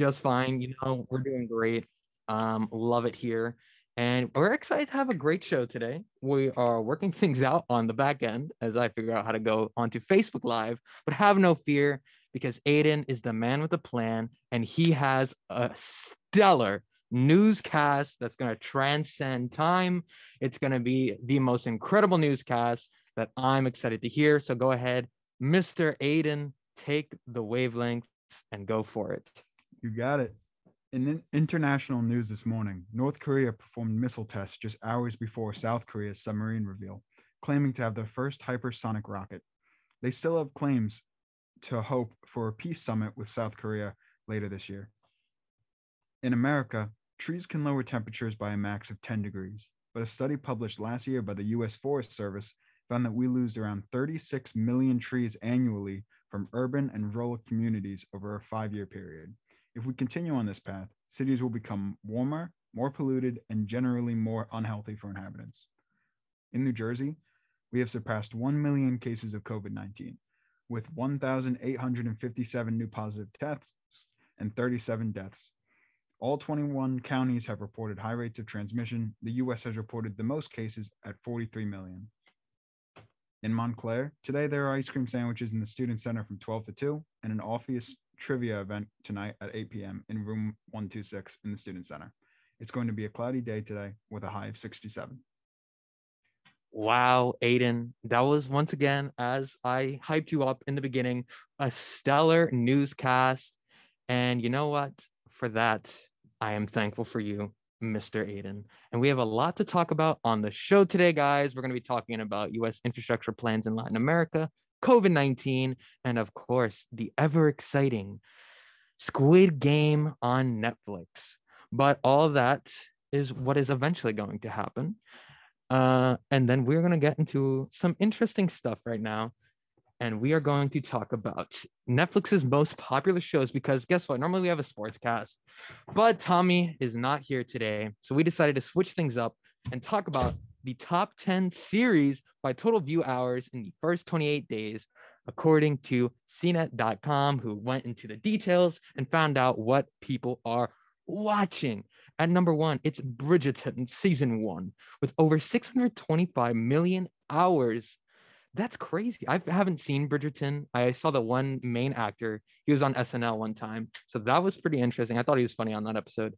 just fine. You know, we're doing great. Um, love it here. And we're excited to have a great show today. We are working things out on the back end as I figure out how to go onto Facebook Live, but have no fear because Aidan is the man with a plan and he has a stellar newscast that's going to transcend time. It's going to be the most incredible newscast that I'm excited to hear. So go ahead, Mr. Aidan, take the wavelength and go for it. You got it. In international news this morning, North Korea performed missile tests just hours before South Korea's submarine reveal, claiming to have the first hypersonic rocket. They still have claims to hope for a peace summit with South Korea later this year. In America, trees can lower temperatures by a max of 10 degrees, but a study published last year by the US Forest Service found that we lose around 36 million trees annually from urban and rural communities over a five year period. If we continue on this path, cities will become warmer, more polluted, and generally more unhealthy for inhabitants. In New Jersey, we have surpassed 1 million cases of COVID 19, with 1,857 new positive tests and 37 deaths. All 21 counties have reported high rates of transmission. The US has reported the most cases at 43 million. In Montclair, today there are ice cream sandwiches in the Student Center from 12 to 2 and an Orpheus trivia event tonight at 8 p.m. in room 126 in the Student Center. It's going to be a cloudy day today with a high of 67. Wow, Aidan, that was once again, as I hyped you up in the beginning, a stellar newscast. And you know what? For that, I am thankful for you, Mr. Aidan. And we have a lot to talk about on the show today, guys. We're going to be talking about U.S. infrastructure plans in Latin America, COVID 19, and of course, the ever exciting Squid Game on Netflix. But all that is what is eventually going to happen. Uh, and then we're going to get into some interesting stuff right now. And we are going to talk about Netflix's most popular shows because guess what? Normally we have a sports cast, but Tommy is not here today. So we decided to switch things up and talk about the top 10 series by total view hours in the first 28 days, according to CNET.com, who went into the details and found out what people are watching. At number one, it's Bridgerton season one with over 625 million hours. That's crazy. I haven't seen Bridgerton. I saw the one main actor. He was on SNL one time. So that was pretty interesting. I thought he was funny on that episode.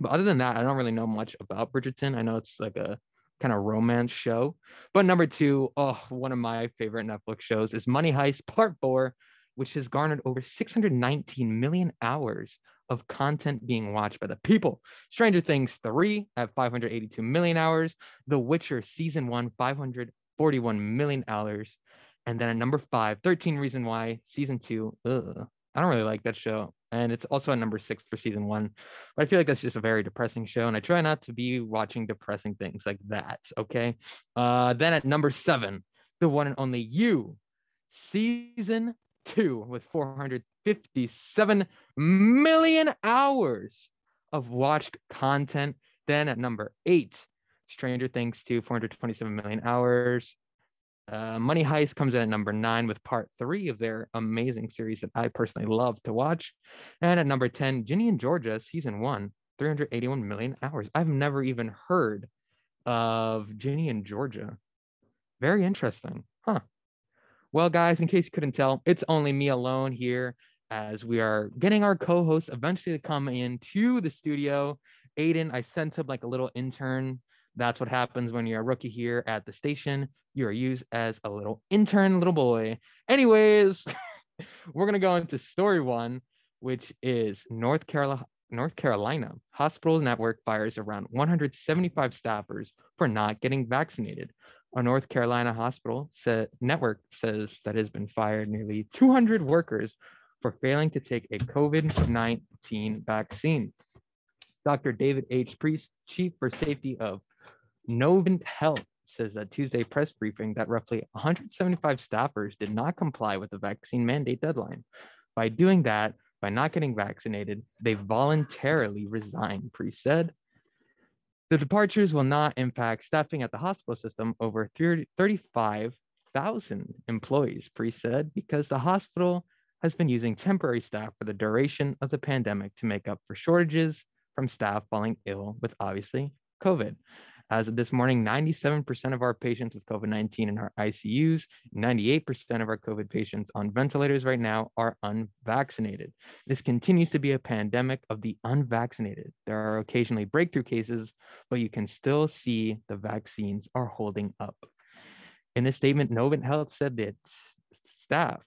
But other than that, I don't really know much about Bridgerton. I know it's like a kind of romance show. But number two, oh, one of my favorite Netflix shows is Money Heist Part Four, which has garnered over 619 million hours of content being watched by the people. Stranger Things 3 at 582 million hours, The Witcher season 1 541 million hours, and then at number 5, 13 Reason Why season 2. Ugh, I don't really like that show. And it's also a number 6 for season 1. But I feel like that's just a very depressing show and I try not to be watching depressing things like that, okay? Uh then at number 7, the one and only You season 2 with 457 million hours of watched content. Then at number eight, Stranger Things 2, 427 million hours. Uh, Money Heist comes in at number nine with part three of their amazing series that I personally love to watch. And at number 10, Ginny and Georgia, season one, 381 million hours. I've never even heard of Ginny and Georgia. Very interesting. Huh. Well, guys, in case you couldn't tell, it's only me alone here as we are getting our co-hosts eventually to come into the studio. Aidan, I sent him like a little intern. That's what happens when you're a rookie here at the station. You are used as a little intern, little boy. Anyways, we're gonna go into story one, which is North Carolina. North Carolina hospital network fires around 175 staffers for not getting vaccinated. A North Carolina hospital set, network says that has been fired nearly 200 workers for failing to take a COVID 19 vaccine. Dr. David H. Priest, Chief for Safety of Novant Health, says at Tuesday press briefing that roughly 175 staffers did not comply with the vaccine mandate deadline. By doing that, by not getting vaccinated, they voluntarily resigned, Priest said. The departures will not impact staffing at the hospital system over 30, 35,000 employees, Priest said, because the hospital has been using temporary staff for the duration of the pandemic to make up for shortages from staff falling ill with obviously COVID. As of this morning, 97% of our patients with COVID 19 in our ICUs, 98% of our COVID patients on ventilators right now are unvaccinated. This continues to be a pandemic of the unvaccinated. There are occasionally breakthrough cases, but you can still see the vaccines are holding up. In a statement, Novant Health said that staff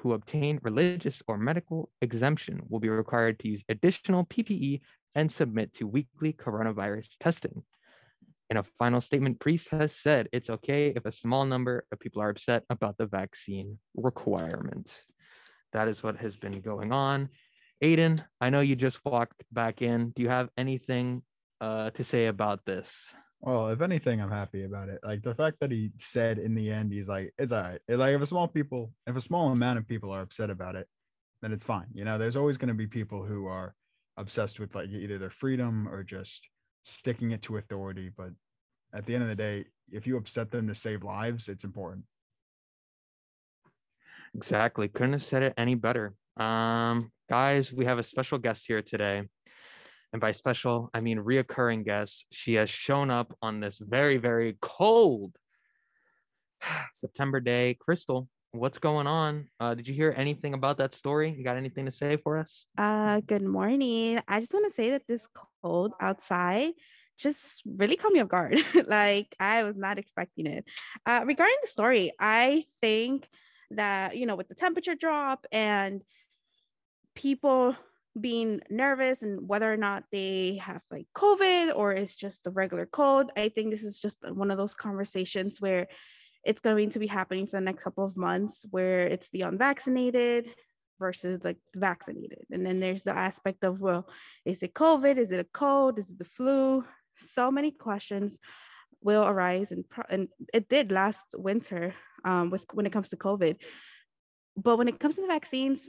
who obtain religious or medical exemption will be required to use additional PPE and submit to weekly coronavirus testing. In a final statement, Priest has said it's okay if a small number of people are upset about the vaccine requirements. That is what has been going on. Aidan, I know you just walked back in. Do you have anything uh, to say about this? Well, if anything, I'm happy about it. Like the fact that he said in the end, he's like, it's all right. Like if a small people, if a small amount of people are upset about it, then it's fine. You know, there's always going to be people who are obsessed with like either their freedom or just sticking it to authority. But at the end of the day, if you upset them to save lives, it's important. Exactly. Couldn't have said it any better. Um, guys, we have a special guest here today. And by special, I mean reoccurring guest. She has shown up on this very, very cold September day. Cristal, what's going on? Uh, did you hear anything about that story? You got anything to say for us? Uh, good morning. I just want to say that this cold outside just really caught me off guard. like I was not expecting it. Uh, regarding the story, I think that you know with the temperature drop and people being nervous and whether or not they have like COVID or it's just a regular cold, I think this is just one of those conversations where it's going to be happening for the next couple of months where it's the unvaccinated versus like vaccinated. And then there's the aspect of, well, is it COVID? Is it a cold? Is it the flu? So many questions will arise and, pro- and it did last winter um, with when it comes to COVID. But when it comes to the vaccines,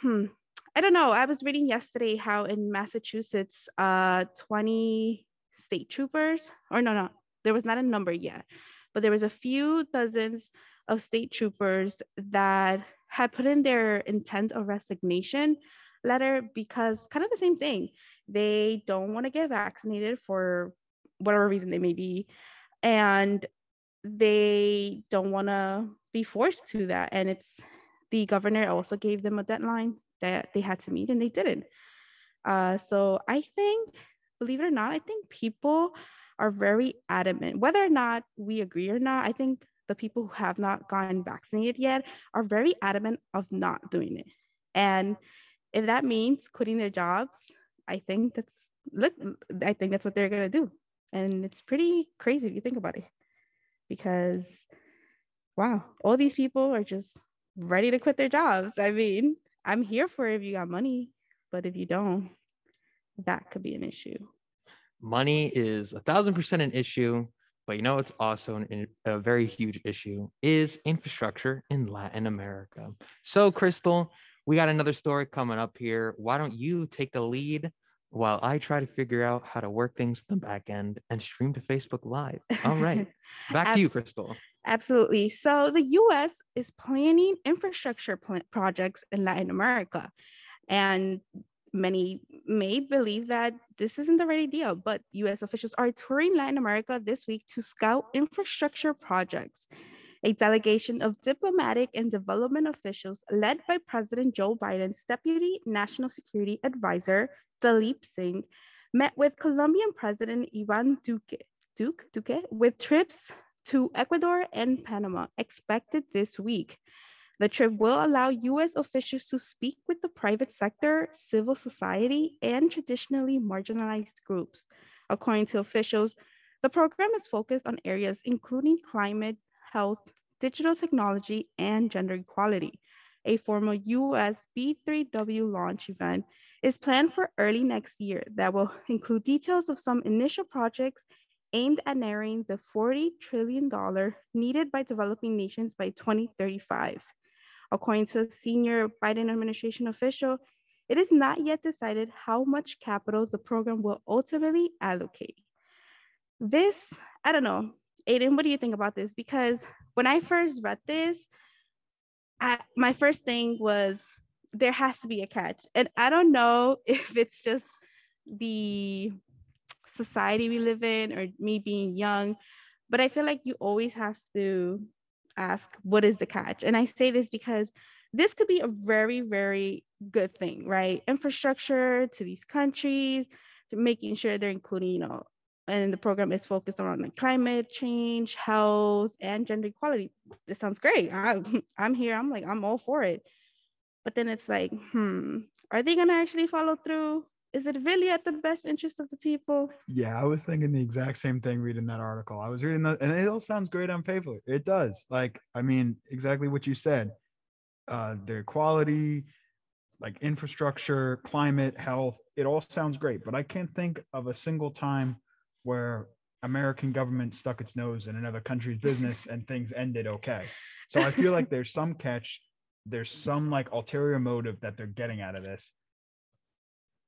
hmm, I don't know. I was reading yesterday how in Massachusetts, uh, 20 state troopers, or no, no, there was not a number yet, but there was a few dozens of state troopers that had put in their intent of resignation letter because kind of the same thing. They don't want to get vaccinated for whatever reason they may be. And they don't want to be forced to that. And it's the governor also gave them a deadline that they had to meet and they didn't. Uh, so I think, believe it or not, I think people are very adamant, whether or not we agree or not. I think the people who have not gotten vaccinated yet are very adamant of not doing it. And if that means quitting their jobs, I think that's look, I think that's what they're gonna do. And it's pretty crazy if you think about it. Because wow, all these people are just ready to quit their jobs. I mean, I'm here for if you got money, but if you don't, that could be an issue. Money is a thousand percent an issue, but you know it's also an, a very huge issue is infrastructure in Latin America. So, Cristal, we got another story coming up here. Why don't you take the lead while I try to figure out how to work things in the back end and stream to Facebook Live? All right, back to you, Cristal. Absolutely. So the US is planning infrastructure pl- projects in Latin America. And many may believe that this isn't the right idea, but US officials are touring Latin America this week to scout infrastructure projects. A delegation of diplomatic and development officials led by President Joe Biden's Deputy National Security Advisor, Daleep Singh, met with Colombian President Ivan Duque, Duque, Duque with trips to Ecuador and Panama expected this week. The trip will allow US officials to speak with the private sector, civil society, and traditionally marginalized groups. According to officials, the program is focused on areas including climate, health, digital technology, and gender equality. A formal US B3W launch event is planned for early next year that will include details of some initial projects aimed at narrowing the $40 trillion needed by developing nations by 2035. According to a senior Biden administration official, it is not yet decided how much capital the program will ultimately allocate. This, I don't know. Aidan, what do you think about this? Because when I first read this, I, my first thing was there has to be a catch. And I don't know if it's just the society we live in or me being young, but I feel like you always have to ask, what is the catch? And I say this because this could be a very, very good thing, right? Infrastructure to these countries, to making sure they're including, you know, and the program is focused around like climate change, health, and gender equality. This sounds great. I, I'm here. I'm like, I'm all for it. But then it's like, hmm, are they gonna actually follow through? Is it really at the best interest of the people? Yeah, I was thinking the exact same thing reading that article. I was reading that, and it all sounds great on paper. It does. Like, I mean, exactly what you said. Uh, the equality, like infrastructure, climate, health, it all sounds great. But I can't think of a single time where American government stuck its nose in another country's business and things ended okay. So I feel like there's some catch, there's some like ulterior motive that they're getting out of this.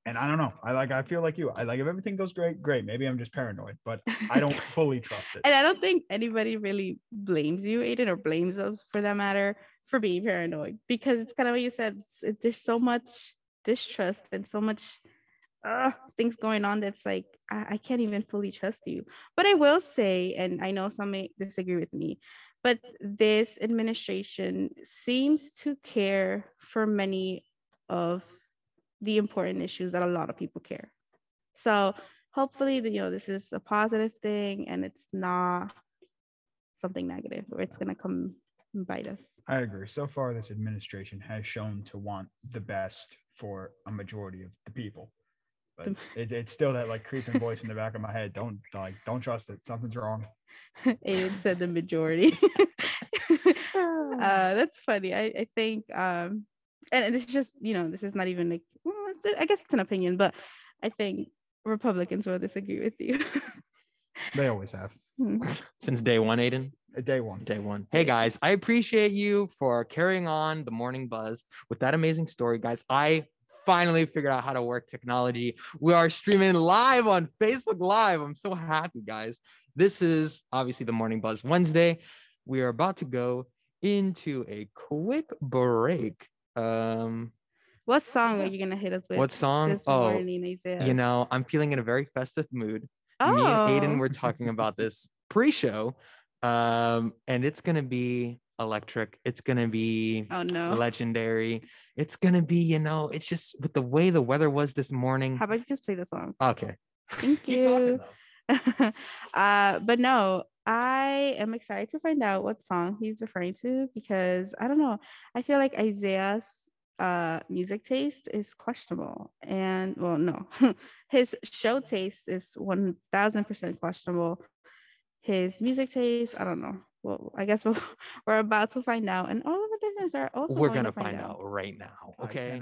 And I don't know. I like I feel like you. I like if everything goes great, great. Maybe I'm just paranoid, but I don't fully trust it. And I don't think anybody really blames you, Aidan, or blames us for that matter for being paranoid because it's kind of what you said. It, there's so much distrust and so much uh, things going on that's like I, I can't even fully trust you. But I will say, and I know some may disagree with me, but this administration seems to care for many of the important issues that a lot of people care. So hopefully, you know, this is a positive thing and it's not something negative or it's going to come bite us. I agree. So far, this administration has shown to want the best for a majority of the people but it, it's still that like creeping voice in the back of my head. Don't like don't trust it. Something's wrong. Aidan said the majority. uh, that's funny. I, I think um and this is just you know this is not even like well, I guess it's an opinion, but I think Republicans will disagree with you. they always have. Hmm. Since day one, Aidan. Uh, day one. Day one. Hey guys, I appreciate you for carrying on the morning buzz with that amazing story, guys. I finally figured out how to work technology. We are streaming live on Facebook Live. I'm so happy, guys. This is obviously the Morning Buzz Wednesday. We are about to go into a quick break. Um, what song are you gonna hit us with? What song? oh, morning, you know, I'm feeling in a very festive mood. Oh. Me and Aidan oh. were talking about this pre-show, um, and it's gonna be electric. It's gonna be oh no legendary. It's gonna be, you know, it's just with the way the weather was this morning. How about you just play the song? Okay. Thank you. uh, but no, I am excited to find out what song he's referring to because I don't know. I feel like Isaiah's uh music taste is questionable and well no his show taste is 1000% questionable his music taste i don't know well, I guess we we are about to find out, and all of the listeners are also. We're gonna find, find out. out. right now. Okay.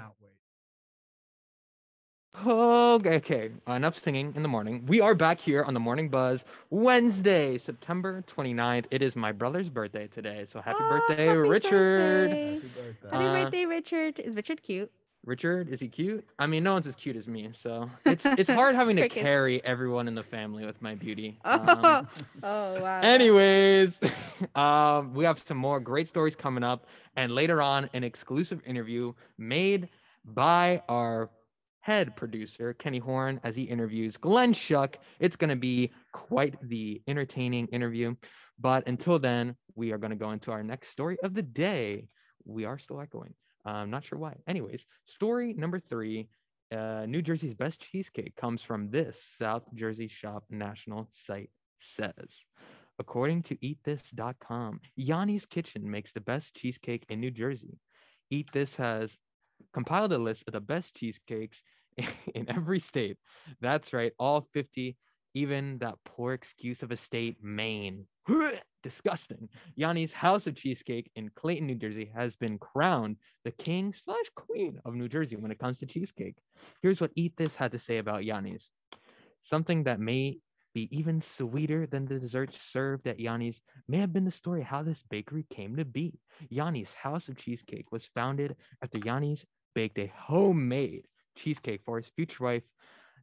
Okay, okay. Enough singing in the morning. We are back here on the Morning Buzz Wednesday, September 29th. It is my brother's birthday today. So happy oh, birthday, happy Richard. Birthday. Happy birthday. Happy uh, birthday, Richard. Is Richard cute? Richard, is he cute? I mean, no one's as cute as me, so it's it's hard having to carry everyone in the family with my beauty. Um, oh wow. Anyways, um, we have some more great stories coming up, and later on, an exclusive interview made by our head producer Kenny Horn as he interviews Glenn Schuck. It's going to be quite the entertaining interview. But until then, we are going to go into our next story of the day. We are still echoing. I'm not sure why. Anyways, story number three uh, New Jersey's best cheesecake comes from this South Jersey Shop National site says. According to eatthis.com, Yanni's Kitchen makes the best cheesecake in New Jersey. Eat This has compiled a list of the best cheesecakes in every state. That's right, all 50, even that poor excuse of a state, Maine. disgusting. Yanni's House of Cheesecake in Clayton, New Jersey has been crowned the king slash queen of New Jersey when it comes to cheesecake. Here's what Eat This had to say about Yanni's. Something that may be even sweeter than the desserts served at Yanni's may have been the story how this bakery came to be. Yanni's House of Cheesecake was founded after Yanni's baked a homemade cheesecake for his future wife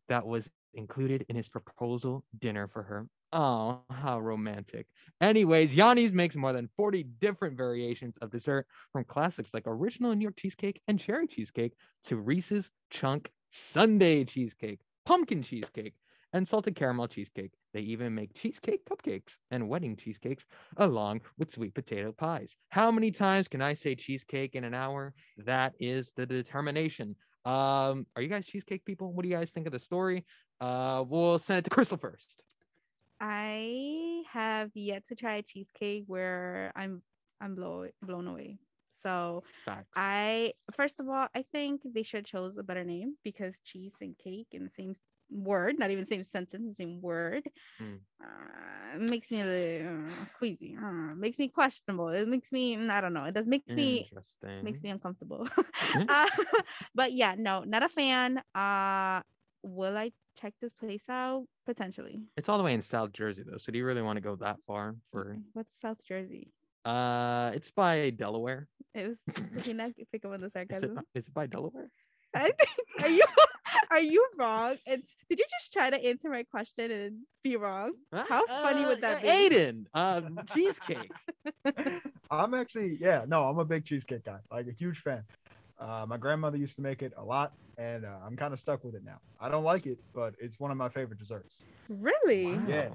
that was included in his proposal dinner for her Oh, how romantic. Anyways, Yanni's makes more than 40 different variations of dessert from classics like original New York cheesecake and cherry cheesecake to Reese's chunk sundae cheesecake, pumpkin cheesecake, and salted caramel cheesecake. They even make cheesecake cupcakes and wedding cheesecakes along with sweet potato pies. How many times can I say cheesecake in an hour? That is the determination. Um, are you guys cheesecake people? What do you guys think of the story? Uh, we'll send it to Cristal first. I have yet to try a cheesecake where I'm I'm blow, blown away. So Facts. I first of all, I think they should chose a better name because cheese and cake in the same word, not even same sentence, same word, Mm. uh, makes me a little uh, queasy. Uh, makes me questionable. It makes me I don't know. It does makes me makes me uncomfortable. Uh, but yeah, no, not a fan. Uh, will I check this place out potentially? It's all the way in South Jersey though, so do you really want to go that far for? What's South Jersey? Uh, it's by Delaware. It was did he not pick up on the sarcasm? Is it by Delaware? I think are you are you wrong? And did you just try to answer my question and be wrong? How funny would that Uh, be? Aidan, um, cheesecake. I'm actually, yeah, no, I'm a big cheesecake guy, like a huge fan. Uh, my grandmother used to make it a lot, and uh, I'm kind of stuck with it now. I don't like it, but it's one of my favorite desserts. Really? Yeah.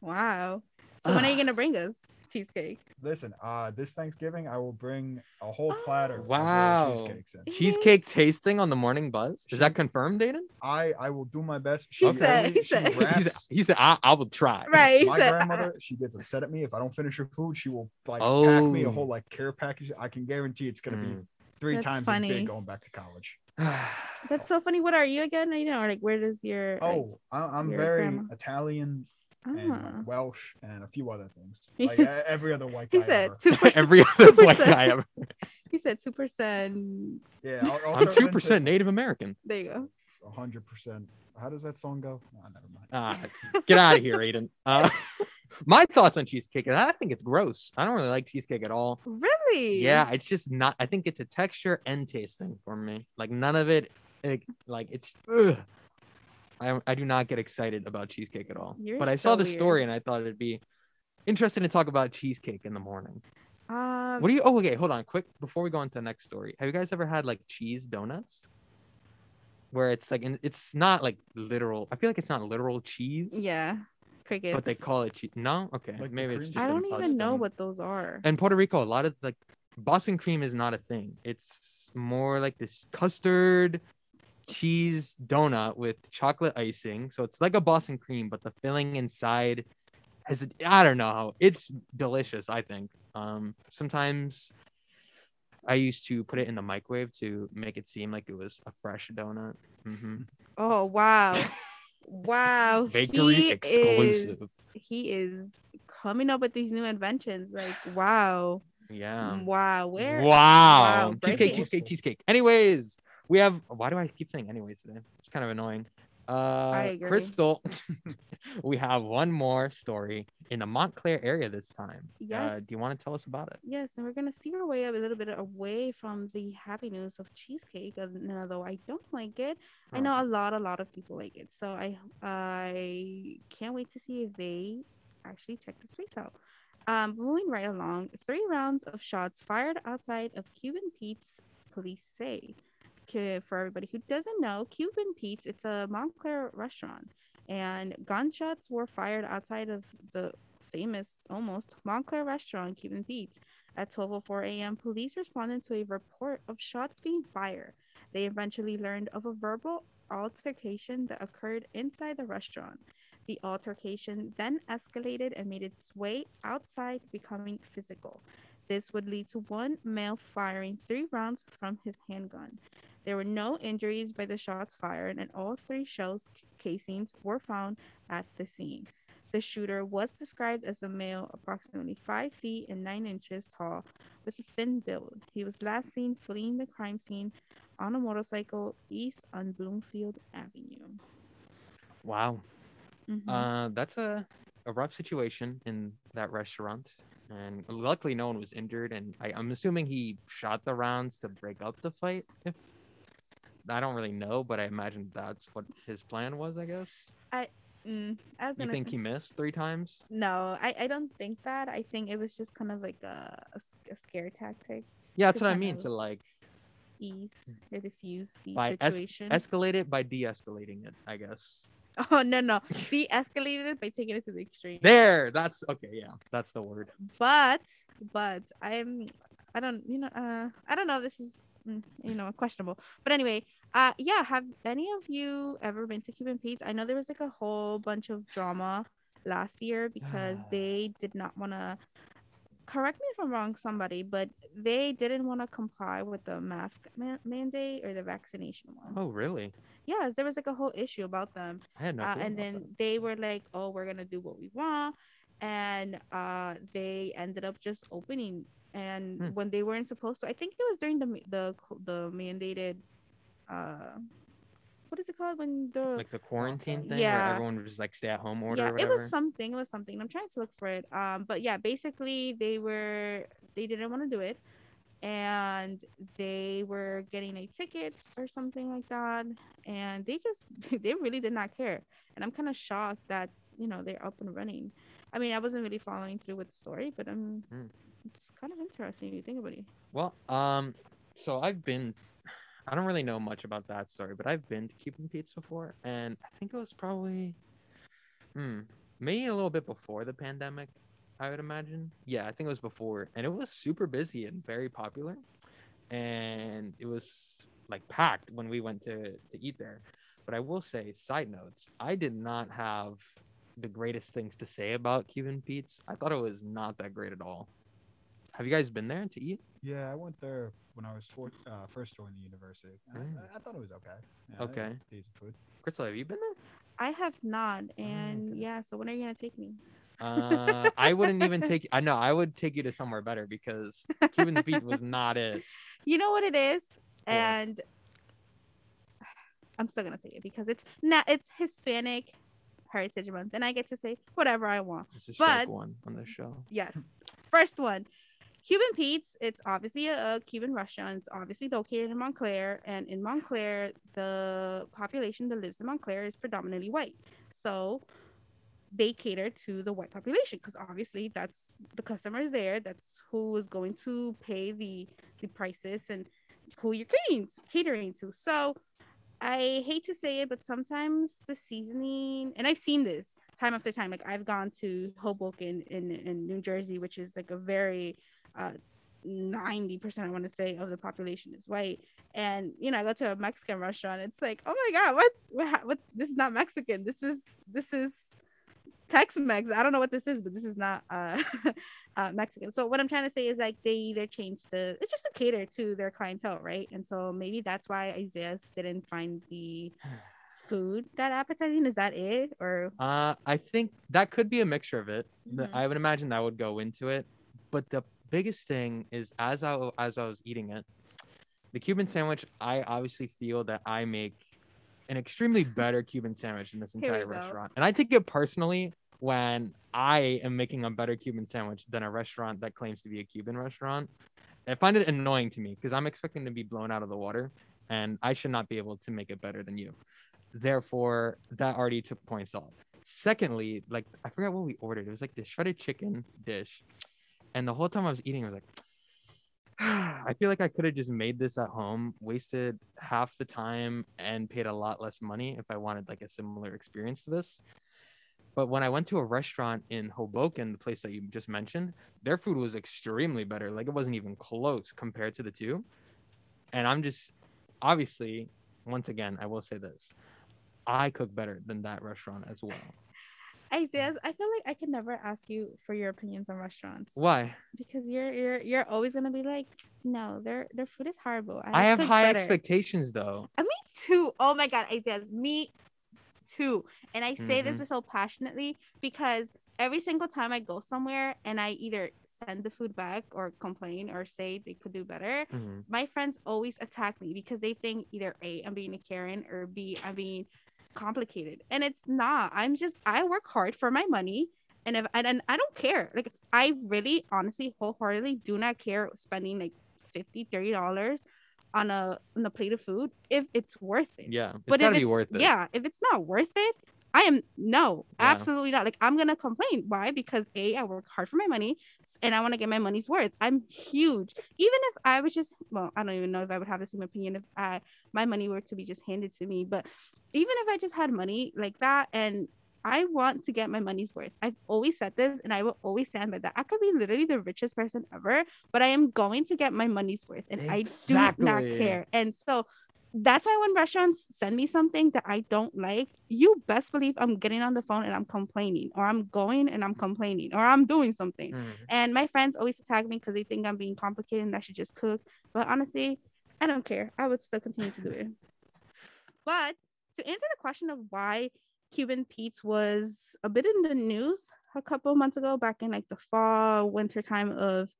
Wow. So when are you gonna bring us cheesecake? Listen, uh, this Thanksgiving I will bring a whole platter. of Wow. little cheesecakes in. Cheesecake tasting on the morning buzz. Is that She- confirmed, Aidan? I I will do my best. He She said- he said- He said, he said I, I will try. Right. He my said, grandmother, she gets upset at me if I don't finish her food. She will like pack me a Oh. whole like care package. I can guarantee it's gonna be Mm. three That's times as funny. big going back to college. That's so funny. What are you again? You know, or like where does your like, Oh, I, I'm your very grandma- Italian and ah. like Welsh and a few other things. Like every other white guy. He said ever. two percent. Every other white 2%. guy ever. He said two percent. Yeah, I'll, I'll I'm two percent Native American. There you go. hundred percent. How does that song go? Oh, never mind. Ah, get out of here, Aidan. Uh, my thoughts on cheesecake. is I think it's gross. I don't really like cheesecake at all. Really? Yeah, it's just not. I think it's a texture and tasting for me. Like none of it. It, like it's. Ugh. I I do not get excited about cheesecake at all. You're but I saw the story and I thought it'd be interesting to talk about cheesecake in the morning. Um, What do you? Oh, okay. Hold on, quick. Before we go on to the next story, have you guys ever had like cheese donuts? Where it's like, in, it's not like literal. I feel like it's not literal cheese, yeah, crickets. but they call it cheese. No, okay, Like maybe it's cream just. I a don't even know what those are. In Puerto Rico, a lot of like Boston cream is not a thing. It's more like this custard cheese donut with chocolate icing. So it's like a Boston cream, but the filling inside has I don't know. It's delicious, I think. Um sometimes I used to put it in the microwave to make it seem like it was a fresh donut. hmm Oh wow, wow! Bakery he exclusive. Is, he is coming up with these new inventions. Like wow, Yeah. wow. Where? Wow. Wow, Cheesecake, cheesecake, cheesecake. Anyways, we have why do I keep saying anyways today? It's kind of annoying. Uh agree. Cristal, we have one more story in the Montclair area this time. Uh, Yes. do you want to tell us about it? Yes, and we're gonna steer away a little bit away from the happy news of cheesecake. And although I don't like it, I know a lot, a lot of people like it. So I, I can't wait to see if they actually check this place out. Um, moving right along, three rounds of shots fired outside of Cuban Pete's, police say. For everybody who doesn't know, Cuban Pete's, it's a Montclair restaurant, and gunshots were fired outside of the famous, almost Montclair restaurant, Cuban Pete's. At 12:04 a.m., police responded to a report of shots being fired. They eventually learned of a verbal altercation that occurred inside the restaurant. The altercation then escalated and made its way outside, becoming physical. This would lead to one male firing three rounds from his handgun. There were no injuries by the shots fired, and all three shells casings were found at the scene. The shooter was described as a male approximately 5 feet and 9 inches tall with a thin build. He was last seen fleeing the crime scene on a motorcycle east on Bloomfield Avenue. Wow. Mhm. Uh that's a, a rough situation in that restaurant. And luckily no one was injured. And I, I'm assuming he shot the rounds to break up the fight. If I don't really know, but I imagine that's what his plan was, I guess. Mm, I was You think he missed three times? No, I, I don't think that. I think it was just kind of like a a scare tactic, Yeah, that's what I mean. To like ease or diffuse the By es- situation. escalate it by de-escalating it, I guess. oh no no, de-escalated it by taking it to the extreme. There, that's okay. Yeah, that's the word. But but I'm I don't you know uh I don't know if this is mm, you know questionable. But anyway, uh yeah, have any of you ever been to Cuban Pete's? I know there was like a whole bunch of drama last year because they did not want to correct me if I'm wrong somebody, but they didn't want to comply with the mask man- mandate or the vaccination one. Oh, really? Yeah, there was like a whole issue about them I had no. uh, and then that. they were like oh we're gonna do what we want and uh they ended up just opening and Hmm. when they weren't supposed to i think it was during the the the mandated uh what is it called when the like the quarantine thing, where yeah. everyone was like stay at home order. yeah or it was something it was something i'm trying to look for it um but yeah basically they were they didn't want to do it and they were getting a ticket or something like that and they just they really did not care and i'm kind of shocked that you know they're up and running i mean i wasn't really following through with the story but um Hmm. It's kind of interesting you think about it Well, um, so I've been, I don't really know much about that story, but I've been to Cuban Pete's before, and I think it was probably, hmm, maybe a little bit before the pandemic, I would imagine. Yeah, I think it was before, and it was super busy and very popular, and it was like packed when we went to to eat there. But I will say, side notes, I did not have the greatest things to say about Cuban Pete's. I thought it was not that great at all. Have you guys been there to eat? Yeah, I went there when I was four, uh, first joining the university. I- Mm. I, I thought it was okay. Yeah, I- Okay. Decent food. Cristal, have you been there? i have not and okay. yeah so when are you gonna take me Uh, I wouldn't even take. I know I would take you to somewhere better because Cuban Pete was not it. you know what it is What? and i'm still gonna say it because it's not it's hispanic heritage month and i get to say whatever i want It's a strike But- one on the show. yes first one cuban pete's it's obviously a, a cuban restaurant. It's obviously located in montclair and in montclair the population that lives in montclair is predominantly white. So they cater to the white population because obviously that's the customers there that's who is going to pay the the prices and who you're catering catering to. So i hate to say it but sometimes the seasoning and i've seen this time after time like i've gone to hoboken in in new jersey which is like a very uh 90% i want to say of the population is white and you know i go to a mexican restaurant it's like oh my god what what, what this is not mexican this is this is Tex-Mex. I don't know what this is, but this is not uh, uh Mexican. So what I'm trying to say is like they either changed the it's just to cater to their clientele, right? And so maybe that's why Isaiah didn't find the food that appetizing. Is that it? Or Uh, I think that could be a mixture of it. Mhm. I would imagine that would go into it. But the biggest thing is as I as I was eating it, the Cuban sandwich. I obviously feel that I make an extremely better Cuban sandwich in this entire go. restaurant, and I take it personally when I am making a better Cuban sandwich than a restaurant that claims to be a Cuban restaurant. I find it annoying to me because I'm expecting to be blown out of the water, and I should not be able to make it better than you. Therefore, that already took points off. Secondly, like I forgot what we ordered. It was like this shredded chicken dish, and the whole time I was eating, I was like, I feel like I could have just made this at home, wasted half the time, and paid a lot less money if I wanted like a similar experience to this. But when I went to a restaurant in Hoboken, the place that you just mentioned, their food was extremely better. Like it wasn't even close compared to the two. And I'm just obviously, once again, I will say this. I cook better than that restaurant as well. Isaiah, I feel like I can never ask you for your opinions on restaurants Why? because you're you're you're always gonna be like, no, their their food is horrible. I have high better." expectations though. Uh, Me too. Oh my god, Isaiah, me too. And I say this Mhm. so passionately because every single time I go somewhere and I either send the food back or complain or say they could do better, Mhm. my friends always attack me because they think either A, I'm being a Karen or B, I'm being complicated. And it's not. I'm just I work hard for my money. And if and, and I don't care. Like I really honestly wholeheartedly do not care spending like 50 30 dollars on a on a plate of food if it's worth it Yeah, it's but gotta if be it's, worth it. Yeah, if it's not worth it, I am no, Yeah. absolutely not. Like I'm gonna complain. Why? Because a I work hard for my money, and I want to get my money's worth. I'm huge. Even if I was just well, I don't even know if I would have the same opinion if I my money were to be just handed to me. But even if I just had money like that, and I want to get my money's worth. I've always said this, and I will always stand by that. I could be literally the richest person ever, but I am going to get my money's worth, and I do not care. And so that's why when restaurants send me something that I don't like, you best believe I'm getting on the phone and I'm complaining, or I'm going and I'm complaining, or I'm doing something. Mhm. And my friends always attack me because they think I'm being complicated and I should just cook. But honestly, I don't care. I would still continue to do it. But to answer the question of why Cuban Pete's was a bit in the news a couple of months ago, back in like the fall, winter time of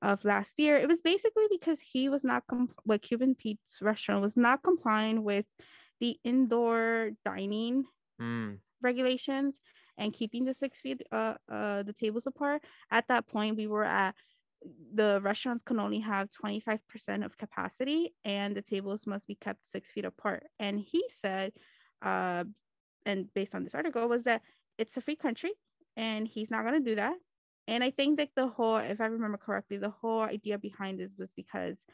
of last year, it was basically because he was not what Cuban Pete's restaurant was not complying with the indoor dining Mm. regulations and keeping the six feet uh, uh the tables apart at that point we were at the restaurants can only have 25% of capacity and the tables must be kept six feet apart. And he said uh and based on this article was that it's a free country and he's not going to do that. And i think that the whole if i remember correctly the whole idea behind this was because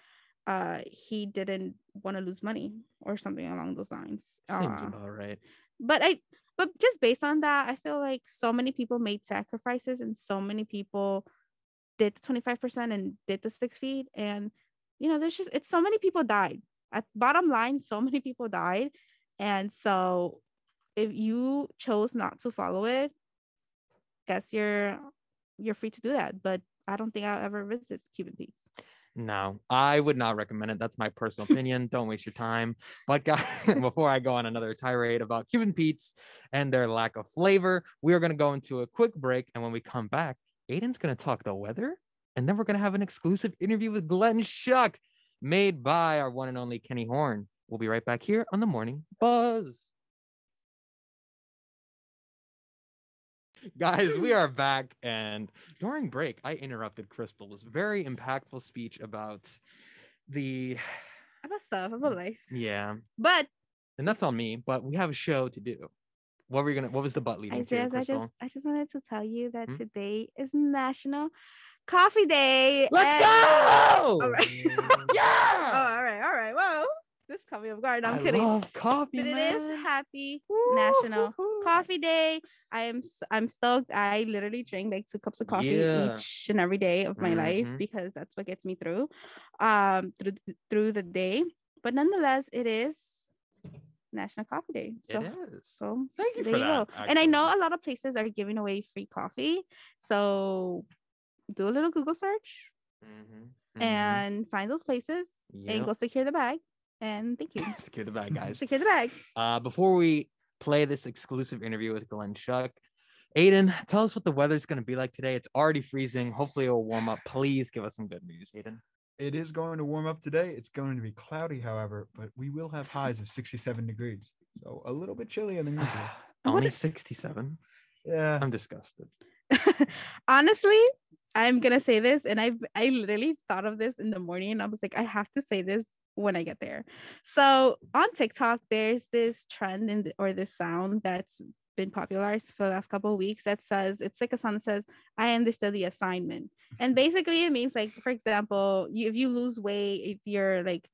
uh he didn't want to lose money or something along those lines. Seems Uh, about right. but I but just based on that, I feel like so many people made sacrifices and so many people did the 25% and did the six feet. And you know, there's just it's so many people died. At bottom line, so many people died. And so if you chose not to follow it, guess you're you're free to do that. But I don't think I'll ever visit Cuban Pete's. No, I would not recommend it. That's my personal opinion. Don't waste your time. But guys, before I go on another tirade about Cuban Pete's and their lack of flavor, we are going to go into a quick break. And when we come back, Aidan's going to talk the weather. And then we're going to have an exclusive interview with Glenn Schuck, made by our one and only Kenny Horn. We'll be right back here on the Morning Buzz. Guys, we are back. And during break, I interrupted Cristal's very impactful speech about the, About stuff, about life. yeah, But and that's on me, but we have a show to do. What were you gonna, what was the butt leading to, Isaiah, I just I just wanted to tell you that Hmm? today is National Coffee Day. Let's and- go! All right. yeah! Oh, all right, all right. Well, this caught me off guard. I'm I kidding. love coffee, but man. is Happy National Woo-hoo-hoo. Coffee Day. I am I'm stoked. I literally drink like two cups of coffee Yeah. each and every day of my life Mhm. because that's what gets me through, um, through through the day. But nonetheless, it is National Coffee Day. So it is. so Thank you there for you that, go. And I know a lot of places are giving away free coffee. So do a little Google search Mhm, mhm. and find those places and go secure the bag. And thank you. Secure the bag, guys. secure the bag. Uh, before we play this exclusive interview with Glenn Schuck, Aidan, tell us what the weather's going to be like today. It's already freezing. Hopefully, it'll warm up. Please give us some good news, Aidan. It is going to warm up today. It's going to be cloudy, however, but we will have highs of 67 degrees. So a little bit chillier than usual. What Only 67. Yeah. I'm disgusted. Honestly, I'm gonna say this, and I I literally thought of this in the morning. And I was like, I have to say this when I get there. So on TikTok, there's this trend in the, or this sound that's been popularized for the last couple of weeks that says it's like a song that says i understood the assignment. And basically it means like for example you, if you lose weight if you're like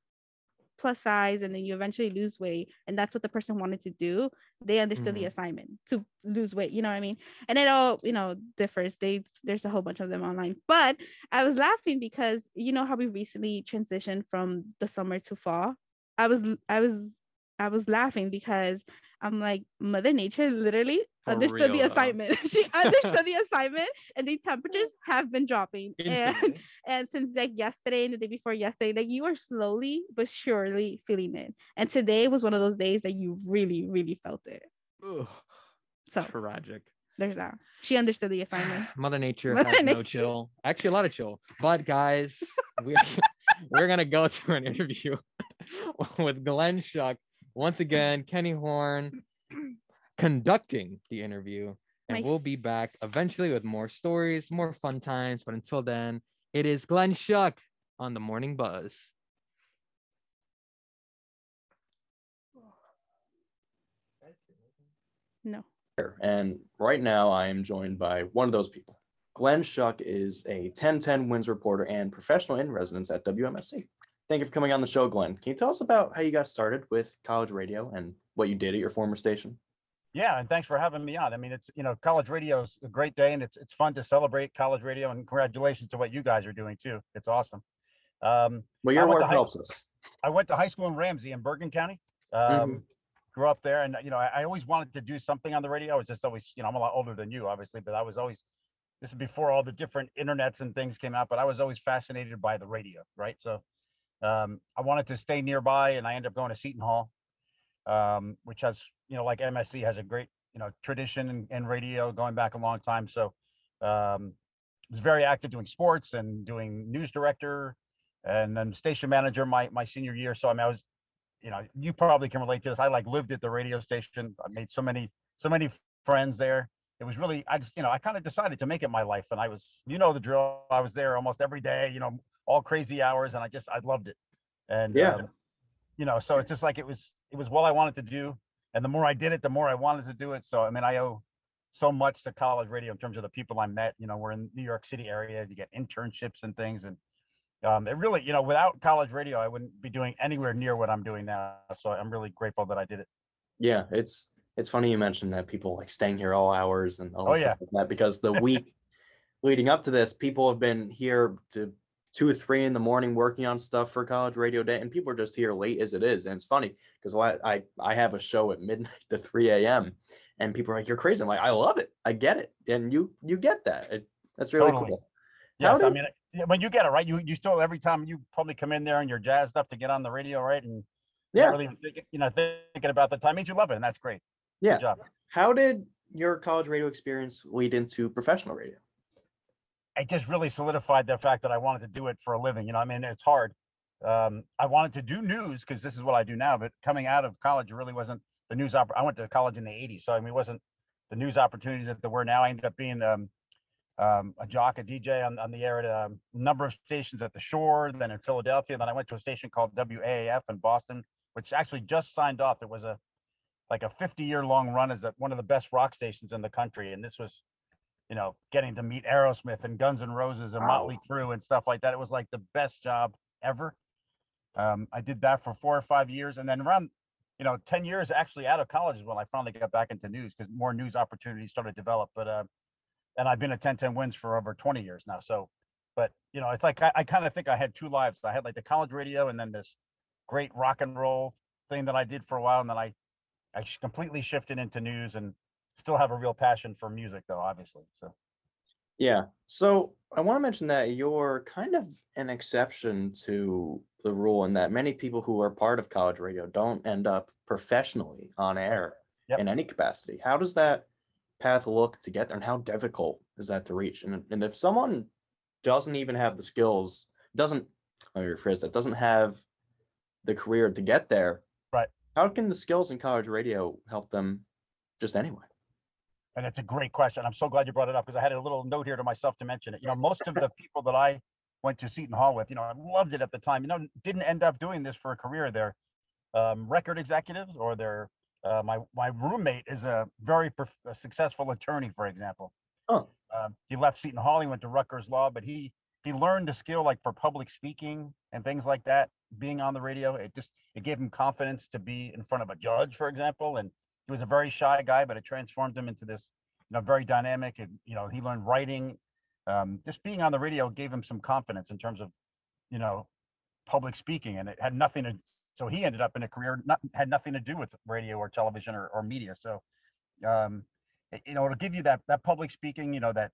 plus size and then you eventually lose weight and that's what the person wanted to do they understood the Mhm. assignment to lose weight you know what i mean? And it all you know differs. They there's a whole bunch of them online. But i was laughing because you know how we recently transitioned from the summer to fall? I was i was i was laughing because i'm like mother nature literally For understood the real, though. assignment she understood the assignment and the temperatures have been dropping and and since like yesterday and the day before yesterday like you are slowly but surely feeling it and today was one of those days that you really really felt it Ugh, so tragic. there's that she understood the assignment Mother Nature Mother has no chill. Actually, a lot of chill. But guys, we're, we're gonna go to an interview with Glenn Schuck. Once again, Kenny Horn conducting the interview. And My we'll be back eventually with more stories, more fun times. But until then, it is Glenn Schuck on the Morning Buzz. no And right now I am joined by one of those people. Glenn Schuck is a 1010 wins reporter and professional in residence at WMSC. Thank you for coming on the show, Glenn. Can you tell us about how you got started with college radio and what you did at your former station? Yeah, and thanks for having me on. I mean, it's you know, college radio is a great day, and it's it's fun to celebrate college radio. And congratulations to what you guys are doing too. It's awesome. Um, well, your work helps us. I went to high school in Ramsey in Bergen County. Um, mm-hmm. Grew up there, and you know, I, I, always wanted to do something on the radio. I was just always, you know, I'm a lot older than you, obviously, but I was always. This is before all the different internets and things came out, but I was always fascinated by the radio, right? So, um, I wanted to stay nearby, and I ended up going to Seton Hall, um, which has, you know, like MSC has a great, you know, tradition in, in radio going back a long time. So, um, was very active doing sports and doing news director and then station manager my my senior year. So I mean, I was, you know, you probably can relate to this. I like lived at the radio station. I made so many so many friends there. It was really I just you know I kind of decided to make it my life, and I was you know the drill. I was there almost every day. You know, all crazy hours, and I just I loved it. And yeah, um, you know, so it's just like it was it was what I wanted to do, and the more I did it, the more I wanted to do it. So I mean, I owe so much to college radio in terms of the people I met. You know, we're in New York City area. You get internships and things, and um, it really, you know, without college radio, I wouldn't be doing anywhere near what I'm doing now. So I'm really grateful that I did it. Yeah, it's it's funny you mentioned that people like staying here all hours and all oh, yeah. like that because the week leading up to this, people have been here to two or three in the morning working on stuff for college radio day, and people are just here late as it is. And it's funny because I I I have a show at midnight to three a.m. and people are like, "You're crazy." I'm like, "I love it. I get it," and you you get that. It, that's really totally. cool. Yes, did, I mean when you get it right, you you still every time you probably come in there and you're jazzed up to get on the radio, right? And yeah, really thinking, you know, thinking about the time means you love it, and that's great. Yeah. Job. How did your college radio experience lead into professional radio? It just really solidified the fact that I wanted to do it for a living. You know, I mean, it's hard. Um, I wanted to do news because this is what I do now. But coming out of college, really wasn't the news. Op- I went to college in the '80s, so I mean, it wasn't the news opportunities that there were now. I ended up being um, um, a jock, a DJ on, on the air at a number of stations at the shore, then in Philadelphia. Then I went to a station called WAAF in Boston, which actually just signed off. It was a like a 50 year long run as one of the best rock stations in the country. And this was, you know, getting to meet Aerosmith and Guns N' Roses and wow. Motley Crue and stuff like that. It was like the best job ever. Um, I did that for four or five years. And then around, you know, 10 years actually out of college is when I finally got back into news because more news opportunities started to develop. But uh, and I've been at 1010 wins for over 20 years now. So, but you know, it's like I, I kind of think I had two lives. I had like the college radio and then this great rock and roll thing that I did for a while, and then I I completely shifted into news and still have a real passion for music though, obviously. So. Yeah. So I want to mention that you're kind of an exception to the rule in that many people who are part of college radio don't end up professionally on air yep. in any capacity. How does that path look to get there and how difficult is that to reach and, and if someone doesn't even have the skills doesn't let me rephrase that doesn't have the career to get there right how can the skills in college radio help them just anyway and it's a great question i'm so glad you brought it up because i had a little note here to myself to mention it you know most of the people that i went to seton hall with you know i loved it at the time you know didn't end up doing this for a career they're um, record executives or they're uh, my my roommate is a very prof- a successful attorney, for example. Oh. Uh, he left Seton Hall. He went to Rutgers Law, but he he learned a skill like for public speaking and things like that. Being on the radio, it just it gave him confidence to be in front of a judge, for example. And he was a very shy guy, but it transformed him into this, you know, very dynamic. And you know, he learned writing. Um, just being on the radio gave him some confidence in terms of, you know, public speaking, and it had nothing to so he ended up in a career not had nothing to do with radio or television or, or media so um, it, you know it'll give you that that public speaking you know that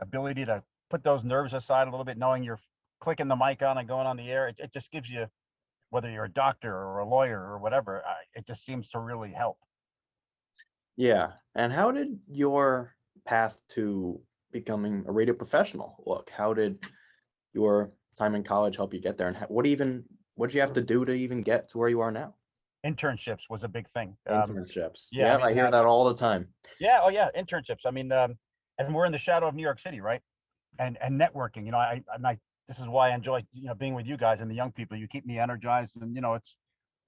ability to put those nerves aside a little bit knowing you're clicking the mic on and going on the air it, it just gives you whether you're a doctor or a lawyer or whatever it just seems to really help yeah and how did your path to becoming a radio professional look how did your time in college help you get there and what even what did you have to do to even get to where you are now? Internships was a big thing. Um, internships. yeah, yeah I, mean, I, hear that all the time. Yeah. Oh, yeah. Internships. I mean, um, and we're in the shadow of New York City, right? And and networking. You know, I and I. This is why I enjoy you know being with you guys and the young people. You keep me energized, and you know, it's.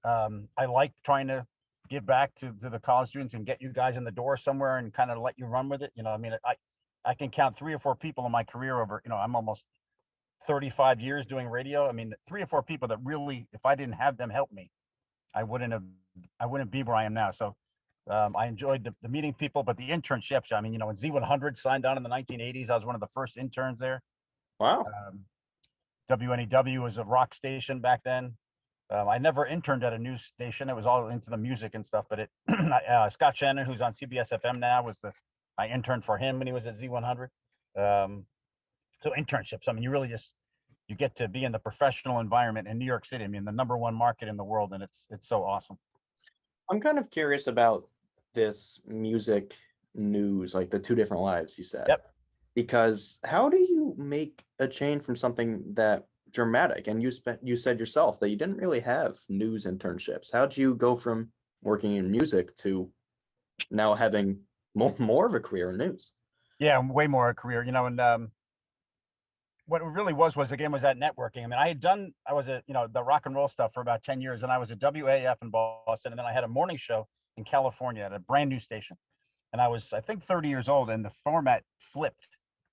Um, I like trying to give back to, to the college students and get you guys in the door somewhere and kind of let you run with it. You know, I mean, I, I can count three or four people in my career over, you know, I'm almost 35 years doing radio. I mean, three or four people that really, if I didn't have them help me, I wouldn't have, I wouldn't be where I am now. So um, I enjoyed the, the meeting people, but the internships, I mean, you know, when Z100 signed on in the 1980s, I was one of the first interns there. Wow. Um, WNEW was a rock station back then. Um, I never interned at a news station. It was all into the music and stuff. But it, uh, Scott Shannon, who's on CBS FM now, was the I interned for him when he was at Z100. Um, so internships. I mean, you really just you get to be in the professional environment in New York City. I mean, the number one market in the world, and it's it's so awesome. I'm kind of curious about this music news, like the two different lives you said. Yep. Because how do you make a change from something that dramatic? And you spent you said yourself that you didn't really have news internships. How'd you go from working in music to now having more more of a career in news? Yeah, way more a career, you know, and um what it really was was again was that networking. I mean, I had done I was a you know the rock and roll stuff for about 10 years and I was at WAAF in Boston and then I had a morning show in California at a brand new station. And I was I think 30 years old and the format flipped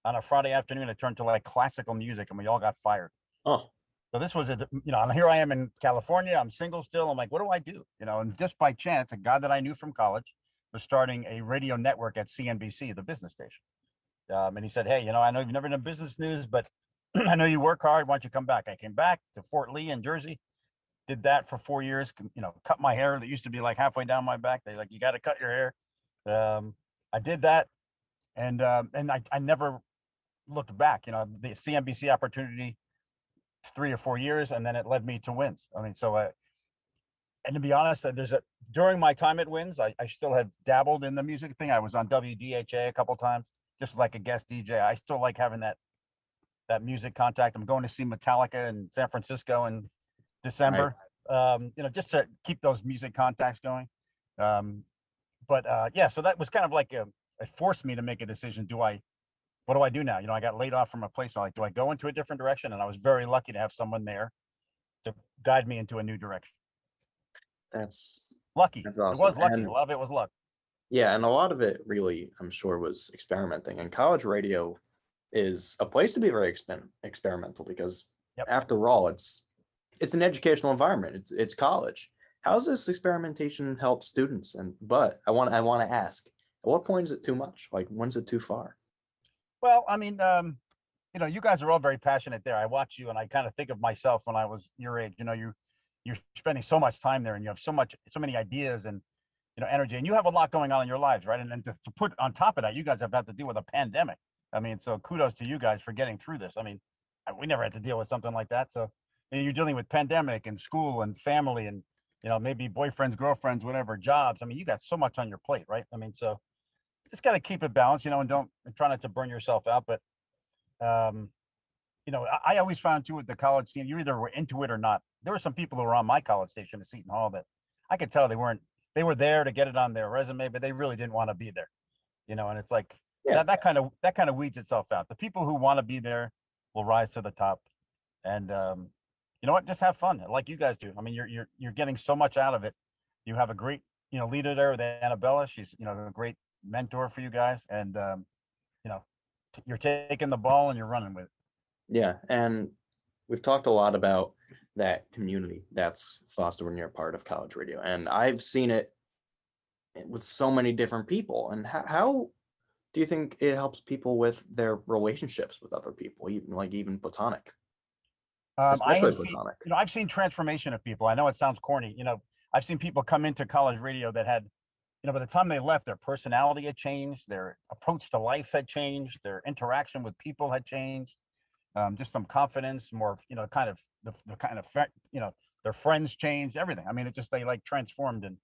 on a Friday afternoon it turned to like classical music and we all got fired. Oh, So this was a you know, and here I am in California, I'm single still. I'm like, what do I do? You know, and just by chance, a guy that I knew from college was starting a radio network at CNBC, the business station. Um, and he said, Hey, you know, I know you've never done business news, but I know you work hard. Why don't you come back? I came back to Fort Lee in Jersey, did that for four years, you know, cut my hair that used to be like halfway down my back. They like, you got to cut your hair. Um, I did that. And, um, and I, I never looked back, you know, the CNBC opportunity three or four years, and then it led me to wins. I mean, so, I, and to be honest, uh, there's a, during my time at Wins, I, I still have dabbled in the music thing. I was on WDHA a couple times, just like a guest DJ. I still like having that that music contact. I'm going to see Metallica in San Francisco in December. Um, you know, just to keep those music contacts going. Um, but uh, yeah, so that was kind of like a, it forced me to make a decision. Do I, what do I do now? You know, I got laid off from a place. I'm like, do I go into a different direction? And I was very lucky to have someone there to guide me into a new direction. that's Lucky. That's awesome. It was lucky. And- A lot of it was luck. yeah, and a lot of it really, I'm sure, was experimenting. And college radio is a place to be very exper- experimental because Yep. after all, it's it's an educational environment. It's it's college. How does this experimentation help students? And but I want I want to ask, at what point is it too much? Like when's it too far? Well, I mean, um, you know, you guys are all very passionate there. I watch you and I kind of think of myself when I was your age. You know, you you're spending so much time there and you have so much so many ideas and you know energy and you have a lot going on in your lives, right? And then to, to put on top of that, you guys have had to deal with a pandemic. I mean, so kudos to you guys for getting through this. I mean, we never had to deal with something like that. So you know, you're dealing with pandemic and school and family and you know maybe boyfriends, girlfriends, whatever, jobs. I mean, you got so much on your plate, right? I mean, so just got to keep it balanced, you know, and don't and try not to burn yourself out. But um, you know, I, I always found too with the college scene, you either were into it or not. There were some people who were on my college station at Seton Hall that I could tell they weren't. They were there to get it on their resume, but they really didn't want to be there. You know, and it's like Yeah. that, that kind of that kind of weeds itself out. The people who want to be there will rise to the top, and um, you know what? Just have fun, like you guys do. I mean, you're you're you're getting so much out of it. You have a great you know leader there with Annabella. She's you know a great mentor for you guys, and um, you know t- you're taking the ball and you're running with it. Yeah, and we've talked a lot about that community that's fostered when you're a part of college radio, and I've seen it with so many different people. And how, how do you think it helps people with their relationships with other people, even like even platonic, Um, I have seen, platonic? you know, I've seen transformation of people. I know it sounds corny. You know, I've seen people come into college radio that had, you know, by the time they left, their personality had changed, their approach to life had changed, their interaction with people had changed, um, just some confidence, more, you know, kind of the, the kind of, you know, their friends changed, everything. I mean, it just they like transformed, and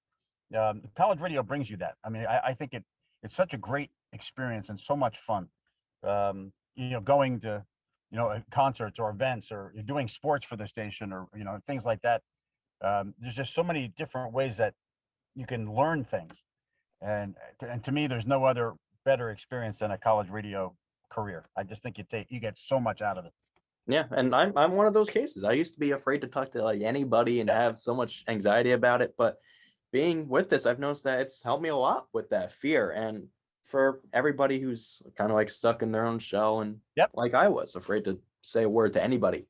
um, college radio brings you that. I mean, I, I think it it's such a great experience and so much fun. Um, you know, going to you know, concerts or events or you're doing sports for the station or, you know, things like that. Um, there's just so many different ways that you can learn things. And, to- and to me, there's no other better experience than a college radio career. I just think you take, you get so much out of it. Yeah, and I'm I'm one of those cases. I used to be afraid to talk to like anybody and have so much anxiety about it, but being with this, I've noticed that it's helped me a lot with that fear. And for everybody who's kind of like stuck in their own shell and Yep. like I was afraid to say a word to anybody.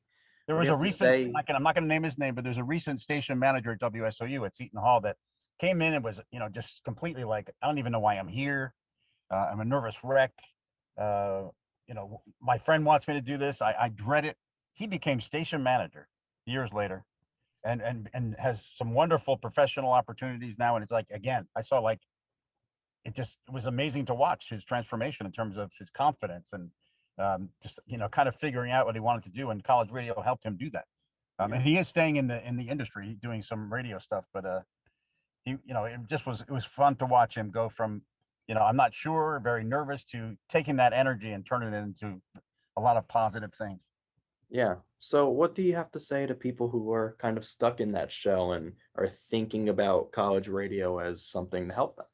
There was a to recent, say- I'm not not gonna name his name, but there's a recent station manager at WSOU at Seton Hall that came in and was, you know, just completely like, I don't even know why I'm here. Uh, I'm a nervous wreck. Uh, you know, my friend wants me to do this. I, I dread it. He became station manager years later and, and, and has some wonderful professional opportunities now. And it's like, again, I saw like, it just was amazing to watch his transformation in terms of his confidence and um, just you know kind of figuring out what he wanted to do and college radio helped him do that um, and he is staying in the in the industry doing some radio stuff but uh he you know it just was it was fun to watch him go from you know i'm not sure very nervous to taking that energy and turning it into a lot of positive things Yeah. So what do you have to say to people who are kind of stuck in that shell and are thinking about college radio as something to help them?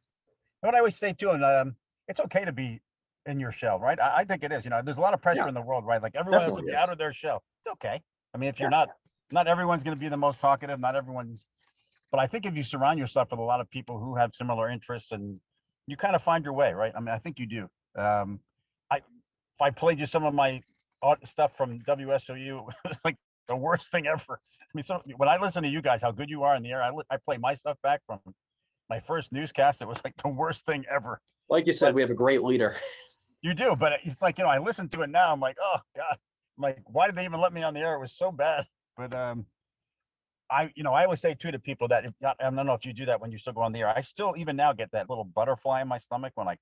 what i always say too and um it's okay to be in your shell right i, I think it is you know there's a lot of pressure Yeah. in the world right like everyone has to Definitely be out of their shell it's okay i mean if you're Yeah. not not everyone's going to be the most talkative not everyone's but i think if you surround yourself with a lot of people who have similar interests and you kind of find your way right i mean i think you do um i if i played you some of my stuff from wsou it's like the worst thing ever i mean so when i listen to you guys how good you are in the air i, I play my stuff back from my first newscast it was like the worst thing ever Like you said, But- we have a great leader. you do, but it's like, you know, I listen to it now. I'm like, oh God. I'm like, why did they even let me on the air? It was so bad. But um I, you know, I always say too to people that if, I don't know if you do that when you still go on the air. I still even now get that little butterfly in my stomach when I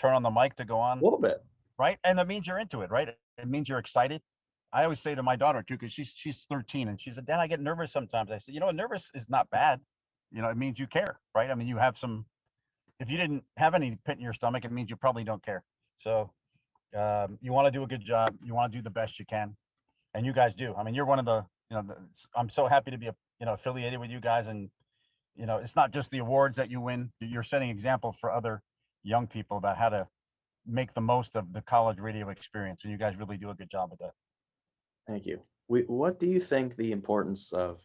turn on the mic to go on, A little bit. right? And that means you're into it, right? It means you're excited. I always say to my daughter too, because she's she's 13 and she said, Dad, I get nervous sometimes. I said, you know, nervous is not bad. You know, it means you care, right? I mean, you have some if you didn't have any pit in your stomach, it means you probably don't care. So um, you want to do a good job. You want to do the best you can, and you guys do. I mean, you're one of the, you know, I'm so happy to be, you know, affiliated with you guys, and you know, it's not just the awards that you win. You're setting example for other young people about how to make the most of the college radio experience, and you guys really do a good job with that. Thank you. We, what do you think the importance of,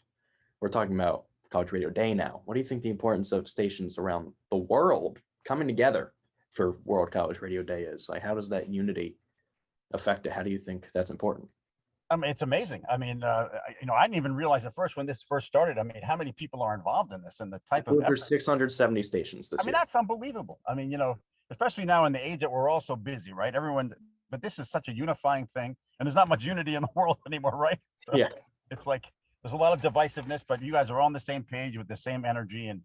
we're talking about College Radio Day now. What do you think the importance of stations around the world coming together for World College Radio Day is? Like, how does that unity affect it? How do you think that's important? I mean, it's amazing. I mean, uh, I- you know, I didn't even realize at first when this first started. I mean, how many people are involved in this and the type of effort. There's 670 stations this I mean, year. that's unbelievable. I mean, you know, especially now in the age that we're all so busy, right? Everyone, but this is such a unifying thing, and there's not much unity in the world anymore, right? So Yeah. It's like there's a lot of divisiveness, but you guys are on the same page with the same energy, and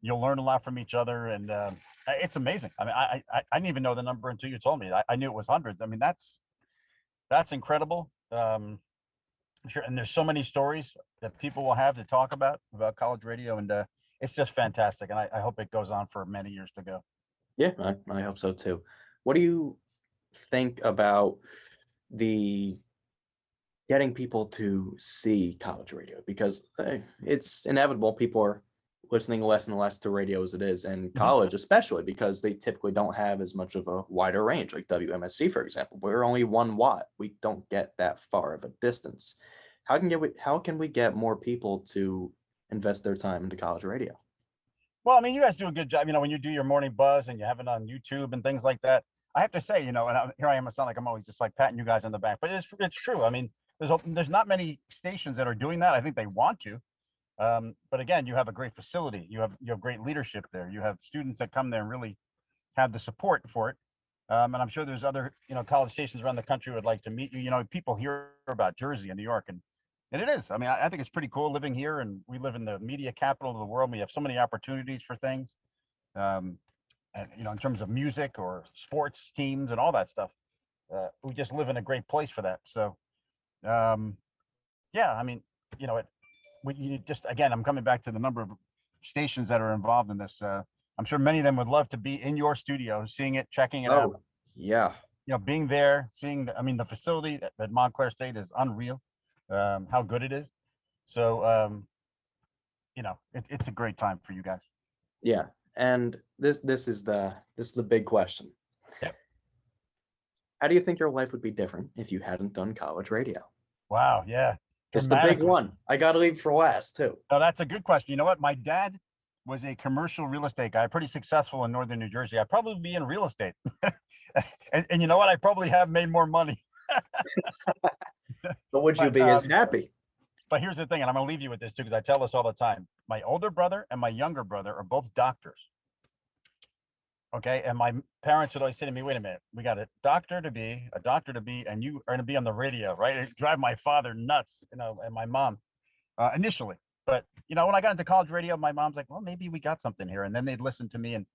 you'll learn a lot from each other, and um, it's amazing. I mean, I, I I didn't even know the number until you told me. I, I knew it was hundreds. I mean, that's that's incredible. Um, sure, and there's so many stories that people will have to talk about about college radio, and uh, it's just fantastic. And I, I hope it goes on for many years to go. Yeah, I, I hope so too. What do you think about the getting people to see college radio? Because eh, it's inevitable people are listening less and less to radio as it is, in mm-hmm. college especially because they typically don't have as much of a wider range, like WMSC, for example. We're only one watt. We don't get that far of a distance. How can get we, how can we get more people to invest their time into college radio? Well, I mean, you guys do a good job. You know, when you do your morning buzz and you have it on YouTube and things like that. I have to say, you know, and I, here I am. I sound like I'm always just like patting you guys on the back, but it's it's true. I mean, there's a, there's not many stations that are doing that. I think they want to, um, but again, you have a great facility. You have you have great leadership there. You have students that come there and really have the support for it. Um, and I'm sure there's other you know college stations around the country would like to meet you. You know, people hear about Jersey and New York, and and it is. I mean, I, I think it's pretty cool living here, and we live in the media capital of the world. We have so many opportunities for things, um, and you know, in terms of music or sports teams and all that stuff. Uh, we just live in a great place for that. So, um, yeah, I mean, you know, it. We you just again, I'm coming back to the number of stations that are involved in this. Uh, I'm sure many of them would love to be in your studio, seeing it, checking it out Oh, yeah. you know, being there, seeing, the, I mean, the facility at, at Montclair State is unreal, um, how good it is. So, um, you know, it, it's a great time for you guys. Yeah, and this this is the this is the big question. Yeah. How do you think your life would be different if you hadn't done college radio? Wow. Yeah. It's the big dramatically. one. I gotta leave for last too. No, that's a good question. You know what? My dad was a commercial real estate guy, pretty successful in northern New Jersey. I'd probably be in real estate. and, and you know what? I probably have made more money. But would you But, be as um, happy? But here's the thing, and I'm going to leave you with this too, because I tell this all the time. My older brother and my younger brother are both doctors. Okay. And my parents would always say to me, wait a minute, we got a doctor to be, a doctor to be, and you are going to be on the radio, right? It drive my father nuts, you know, and my mom uh, initially. But, you know, when I got into college radio, my mom's like, well, maybe we got something here. And then they'd listen to me. And,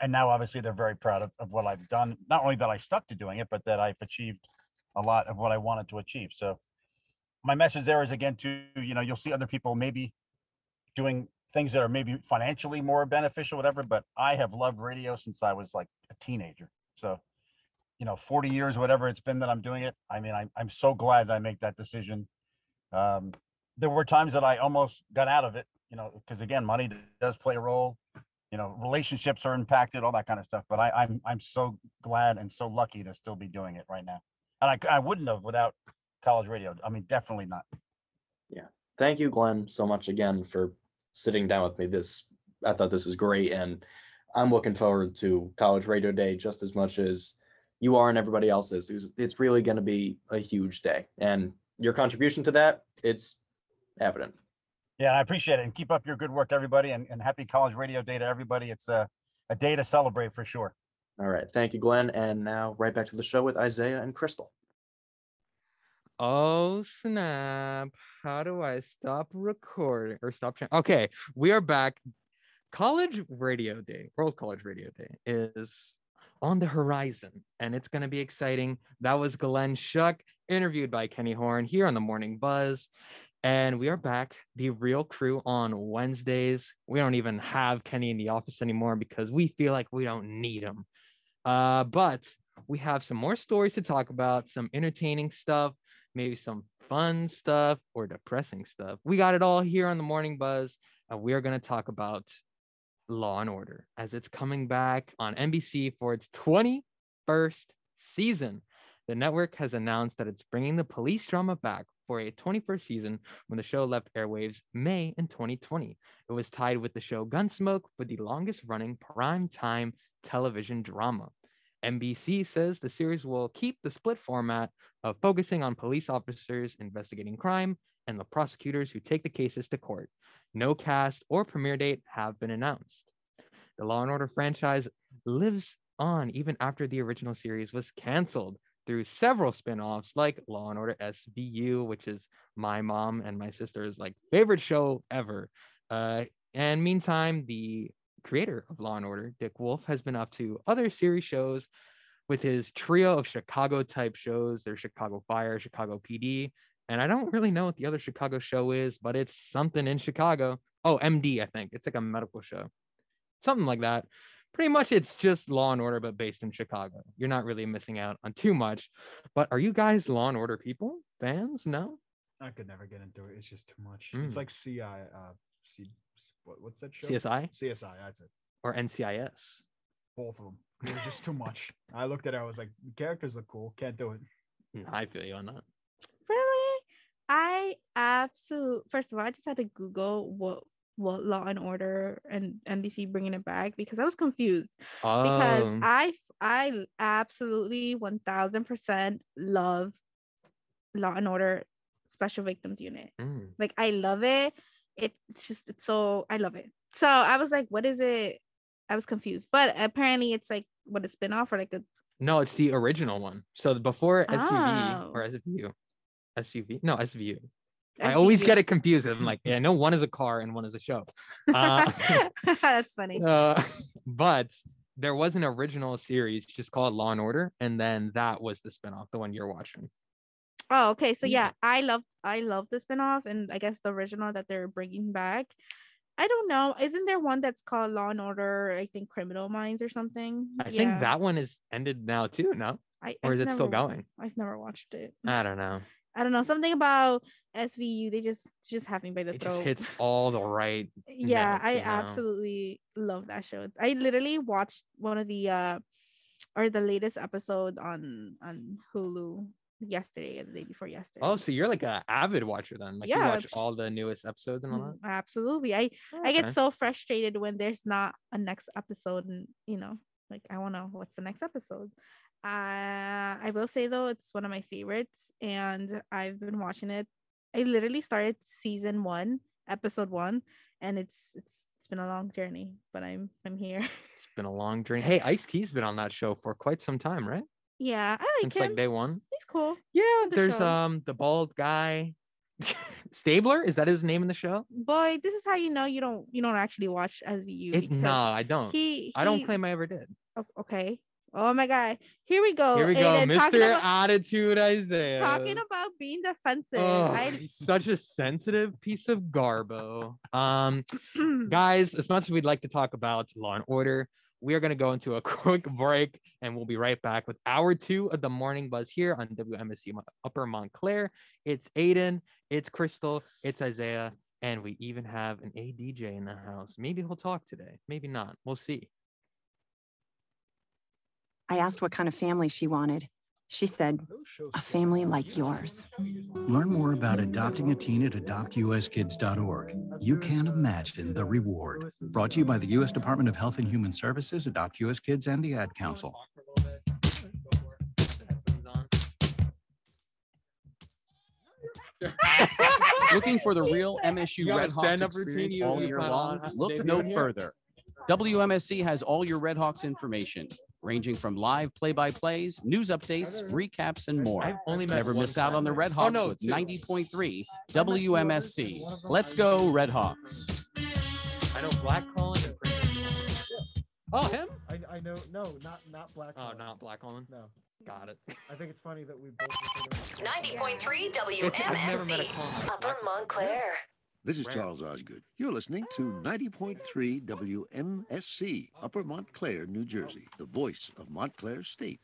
and now obviously they're very proud of, of what I've done. Not only that I stuck to doing it, but that I've achieved a lot of what I wanted to achieve. So, my message there is again to you know you'll see other people maybe doing things that are maybe financially more beneficial whatever but i have loved radio since i was like a teenager. So you know 40 years whatever it's been that i'm doing it i mean i'm, I'm so glad that i make that decision. Um, there were times that i almost got out of it you know because again money does play a role. You know relationships are impacted all that kind of stuff but I, i'm i'm so glad and so lucky to still be doing it right now. And i, I wouldn't have without college radio. I mean definitely not. Yeah. Thank you, Glenn, so much again for sitting down with me. This I thought this was great, and I'm looking forward to College Radio Day just as much as you are and everybody else is. It's- It's really going to be a huge day, and your contribution to that it's evident. Yeah, I appreciate it. And keep up your good work, everybody. And, and happy College Radio Day to everybody. It's a, a day to celebrate for sure. All right, thank you, Glenn, and now right back to the show with Isaiah and Cristal. Oh snap! How do I stop recording or stop? Okay, we are back. College Radio Day, World College Radio Day, is on the horizon, and it's going to be exciting. That was Glenn Schuck, interviewed by Kenny Horn here on the Morning Buzz, and we are back. The real crew on Wednesdays. We don't even have Kenny in the office anymore because we feel like we don't need him. Uh, but we have some more stories to talk about, some entertaining stuff maybe some fun stuff or depressing stuff. We got it all here on the Morning Buzz, and we are going to talk about Law and Order as it's coming back on NBC for its 21st season. The network has announced that it's bringing the police drama back for a 21st season when the show left airwaves May in 2020. It was tied with the show Gunsmoke for the longest running prime time television drama. NBC says the series will keep the split format of focusing on police officers investigating crime and the prosecutors who take the cases to court. No cast or premiere date have been announced. The Law and Order franchise lives on even after the original series was canceled through several spin-offs like Law and Order SVU, which is my mom and my sister's like favorite show ever. Uh, and meantime, the creator of Law and Order, Dick Wolf, has been up to other series shows with his trio of Chicago type shows. There's Chicago Fire, Chicago PD, and I don't really know what the other Chicago show is, but it's something in Chicago. Oh, MD, I think it's like a medical show, something like that. Pretty much, it's just Law and Order, but based in Chicago. You're not really missing out on too much. But are you guys Law and Order people, fans? No. I could never get into it. It's just too much. Mm. It's like CI. Uh, C, what, what's that show? CSI CSI. That's it. or NCIS? Both of them. It was just too much. I looked at it. I was like, the characters look cool. Can't do it. Mm, I feel you on that. Really? I absolutely first of all, I just had to Google what what Law and Order and NBC bringing it back because I was confused because Oh, I I absolutely one thousand percent love Law and Order Special Victims Unit. mm. Like I love it. It's just it's so I love it. So I was like, what is it? I was confused, but apparently it's like what a spin-off or like a No, it's the original one. So before SUV or Oh. SVU, SUV, no SVU. I always get it confused. I'm like, yeah, I know one is a car and one is a show. Uh, That's funny. uh, but there was an original series just called Law and Order, and then that was the spinoff, the one you're watching. Oh, okay. So Yeah. yeah, I love I love the spinoff and I guess the original that they're bringing back. I don't know. Isn't there one that's called Law and Order? I think Criminal Minds or something. I think that one is ended now too. No, I, or is I've it still never- going? I've never watched it. I don't know. I don't know. Something about SVU. They just just have me by the It throat. just hits all the right. yeah, notes, I you know? absolutely love that show. I literally watched one of the uh or the latest episode on on Hulu yesterday or the day before yesterday. Oh, so you're like an avid watcher then? Like you watch all the newest episodes and all that? Mm, Absolutely. I I get so frustrated when there's not a next episode and you know, like I want to know what's the next episode. Uh I will say though it's one of my favorites and I've been watching it. I literally started season 1, episode 1 and it's it's it's been a long journey, but I'm I'm here. It's been a long journey. Hey, Ice T's been on that show for quite some time, right? Yeah, I like Since him. like day one. He's cool. Yeah, the there's show. um the bald guy. Stabler, is that his name in the show? Boy, this is how you know you don't you don't actually watch SVU. It, because no, I don't. He, I don't claim I ever did. Okay. Oh my god. Here we go. Here we go, Aidan, talking Mr. about- Attitude Isaiah. talking about being defensive. Oh, I such a sensitive piece of garbo. Um, guys, as much as we'd like to talk about Law and Order, we are going to go into a quick break and we'll be right back with hour two of the morning buzz here on WMSC Upper Montclair. It's Aidan, it's Cristal, it's Isaiah, and we even have an ADJ in the house. Maybe he'll talk today, maybe not. We'll see. I asked what kind of family she wanted. She said, a family like yours. Learn more about adopting a teen at adoptuskids.org. You can't imagine the reward. Brought to you by the U.S. Department of Health and Human Services, Adopt US Kids, and the Ad Council. Looking for the real MSU You Red Hawks experience you- all year long? Look no further. WMSC has all your Red Hawks information, ranging from live play-by-plays, news updates, recaps, and I've more. only Never miss out on the time. Red Oh, Hawks no, with 90.3 WMSC. Let's go, Red Hawks. I know Black Colin and Prince. Oh, him? I, I know no not not black. Oh, Colin. not Black Colin. No, Got it. I think it's funny that we both. refer to him as Black 90.3 It's- I've never met a WMSC. Upper Black Colin. Montclair. This is. Charles Osgood. You're listening to 90.3 WMSC, Upper Montclair, New Jersey, the voice of Montclair State.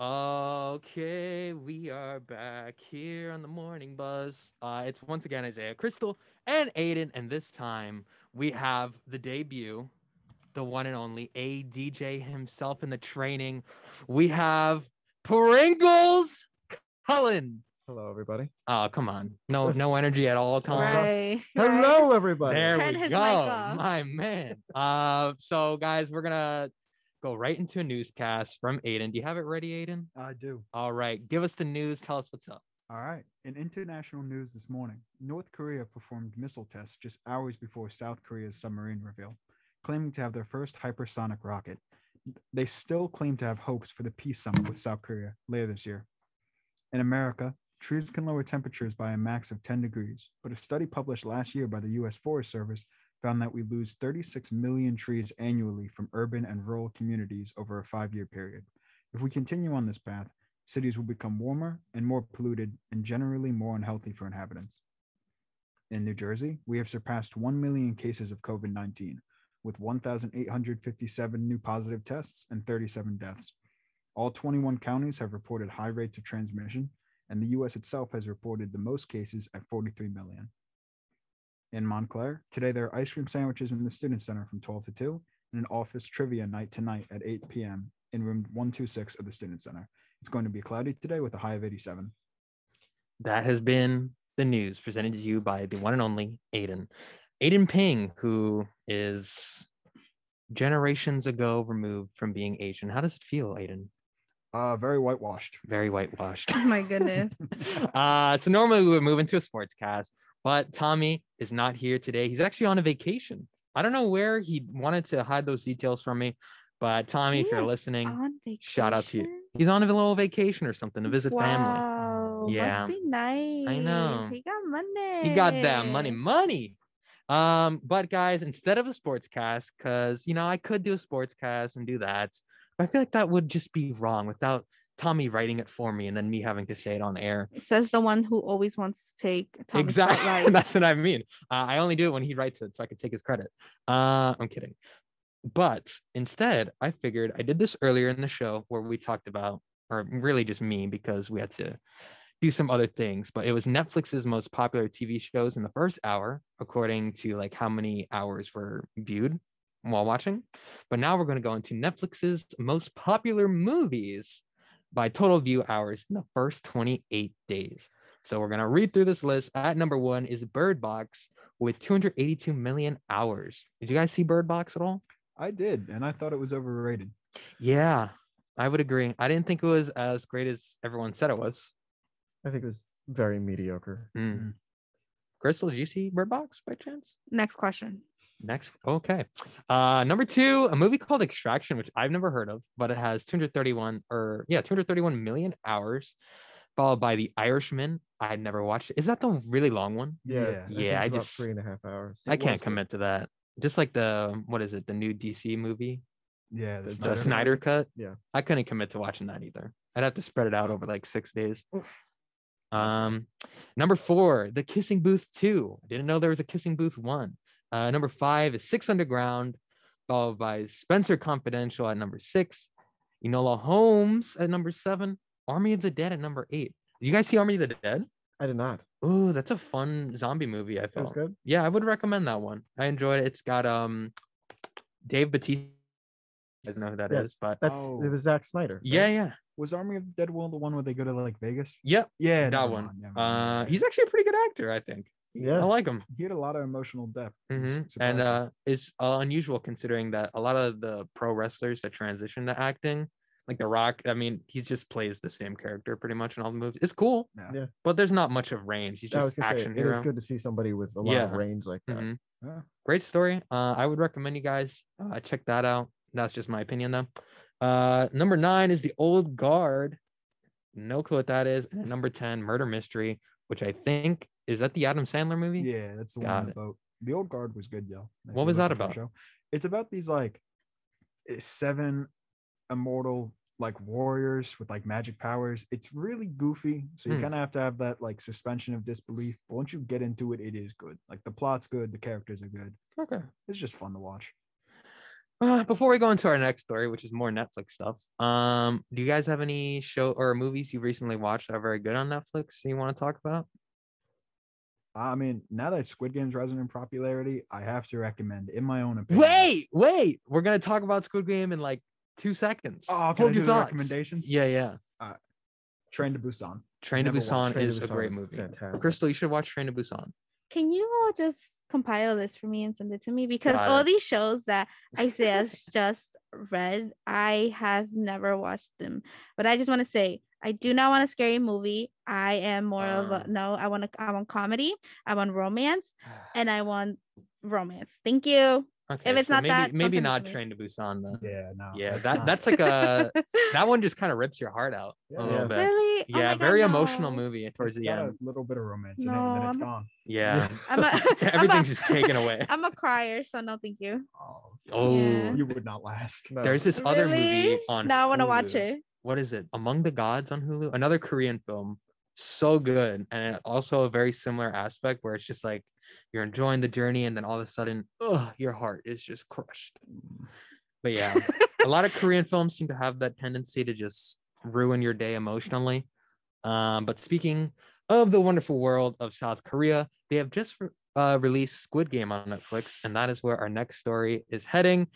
Okay, we are back here on the morning buzz. Uh, it's once again Isaiah Cristal and Aidan, and this time we have the debut, the one and only ADJ himself in the training. We have Pringles Cullen. Hello, everybody. Oh, come on. No, no energy at all, Cullen. right. Hello, everybody. There Turn we his go, mic off. my man. Uh, so guys, we're gonna go right into a newscast from Aidan. Do you have it ready, Aidan? I do. All right, give us the news. Tell us what's up. All right. In international news this morning, North Korea performed missile tests just hours before South Korea's submarine reveal, claiming to have their first hypersonic rocket. They still claim to have hopes for the peace summit with South Korea later this year. In America, trees can lower temperatures by a max of 10 degrees, but a study published last year by the U.S. Forest Service found that we lose 36 million trees annually from urban and rural communities over a five year period. If we continue on this path, cities will become warmer and more polluted and generally more unhealthy for inhabitants. In New Jersey, we have surpassed 1 million cases of COVID 19, with 1,857 new positive tests and 37 deaths. All 21 counties have reported high rates of transmission, and the US itself has reported the most cases at 43 million. In Montclair, today there are ice cream sandwiches in the Student Center from 12 to 2 and an office trivia night tonight at 8 p.m. in room 126 of the Student Center. It's going to be cloudy today with a high of 87. That has been the news presented to you by the one and only Aidan. Aidan Ping, who is generations ago removed from being Asian. How does it feel, Aidan? Uh, very whitewashed. Very whitewashed. Oh my goodness. uh, so normally we would move into a sports cast, but Tommy is not here today. He's actually on a vacation. I don't know where he wanted to hide those details from me, but Tommy, if you're listening, shout out to you. vacation? he's on a little vacation or something to visit family. Wow. Yeah. Must be nice. I know. He got money. He got that money, money. Um, but guys, instead of a sports cast, because you know I could do a sports cast and do that, but I feel like that would just be wrong without Tommy writing it for me and then me having to say it on air. Says the one who always wants to take Tommy's exactly, that's what I mean. Uh, I only do it when he writes it, so I can take his credit. Uh, I'm kidding. But instead, I figured I did this earlier in the show where we talked about, or really just me, because we had to do some other things. But it was Netflix's most popular TV shows in the first hour, according to like how many hours were viewed while watching. But now we're going to go into Netflix's most popular movies by total view hours in the first 28 days. So we're gonna read through this list. At number one is Bird Box with 282 million hours. Did you guys see Bird Box at all? I did, and I thought it was overrated. Yeah, I would agree. I didn't think it was as great as everyone said it was. I think it was very mediocre. Mm. Cristal, did you see Bird Box by chance? Next question. Next, okay. Uh, number two, a movie called Extraction, which I've never heard of, but it has 231 or yeah, 231 million hours, followed by The Irishman. I had never watched it. Is that the really long one? Yeah, it's- I think yeah. I just three and a half hours. I It can't was good. commit to that. Just like the what is it? The new DC movie, Yeah, the, Snyder Cut. Snyder cut. Yeah. I couldn't commit to watching that either. I'd have to spread it out over like six days. Um, number four, The Kissing Booth Two. I didn't know there was a Kissing Booth One. Uh, number five is Six Underground, followed by Spencer Confidential at number six, Enola Holmes at number seven, Army of the Dead at number eight. Did you guys see Army of the Dead? I did not. Oh, that's a fun zombie movie. I That was felt. good. Yeah, I would recommend that one. I enjoyed it. It's got um Dave Batista. I don't know who that is, Yes, but that's Oh. it was Zack Snyder. yeah, right? yeah, Was Army of the Dead one the one where they go to like Vegas? yep, Yeah, that never one. mind, never Uh, he's actually a pretty good actor, I think. I like him. he had a lot of emotional depth. It was hmm And uh, it's uh, unusual considering that a lot of the pro wrestlers that transition to acting, like The Rock, I mean, he just plays the same character pretty much in all the movies. It's cool, Yeah. Yeah. but there's not much of range. He's just gonna say action it is good to see somebody with a lot of range like that. Mhm. Yeah. Great story. Uh, I would recommend you guys uh, check that out. That's just my opinion, though. Uh, number nine is the Old Guard. No clue what that is. And number ten, Murder Mystery, which I think is that the Adam Sandler movie. Yeah, that's the Got one on the it. boat. The old guard was good, yo. if What was that about? show. It's about these like eh, seven immortal like warriors with like magic powers. It's really goofy, so you Hmm. kind of have to have that like suspension of disbelief. But once you get into it, it is good. Like the plot's good, the characters are good. Okay. It's just fun to watch. Uh, before we go into our next story, which is more Netflix stuff, um, do you guys have any show or movies you recently watched that are very good on Netflix you want to talk about? I mean, now that Squid Game's rising in popularity, I have to recommend, in my own opinion. Wait, wait, we're gonna talk about Squid Game in like two seconds. Oh, can I Hold do your the thoughts. recommendations? Yeah, yeah. Uh, Train to Busan. Train to Busan Train to is a great is movie. fantastic. Cristal, you should watch Train to Busan. Can you all just compile this for me and send it to me? Because Got all it. these shows that Isaiah's just read, I have never watched them. But I just want to say, I do not want a scary movie. I am more of a Um. no. I want to. I want comedy. I want romance, and I want romance. Thank you. Okay, it's so not maybe that, don't maybe to not. Train to Busan then. Yeah, no. Yeah, that not. that's like a that one just kind of rips your heart out Yeah. a little Yeah. bit. really? Oh Yeah, God, very emotional no. movie towards It's the got end. a little bit of romance in it, and then it's I'm- gone. Yeah, I'm a, I'm a- everything's just taken away. I'm a crier, so no, thank you. Oh, Oh, Yeah. you would not last. No. there's this other movie on. Now I want to watch it. What is it? Among the Gods on Hulu. Another Korean film. So good, and also a very similar aspect where it's just like you're enjoying the journey, and then all of a sudden, ugh, your heart is just crushed. But yeah, a lot of Korean films seem to have that tendency to just ruin your day emotionally. Um, but speaking of the wonderful world of South Korea, they have just re- uh, released Squid Game on Netflix, and that is where our next story is heading.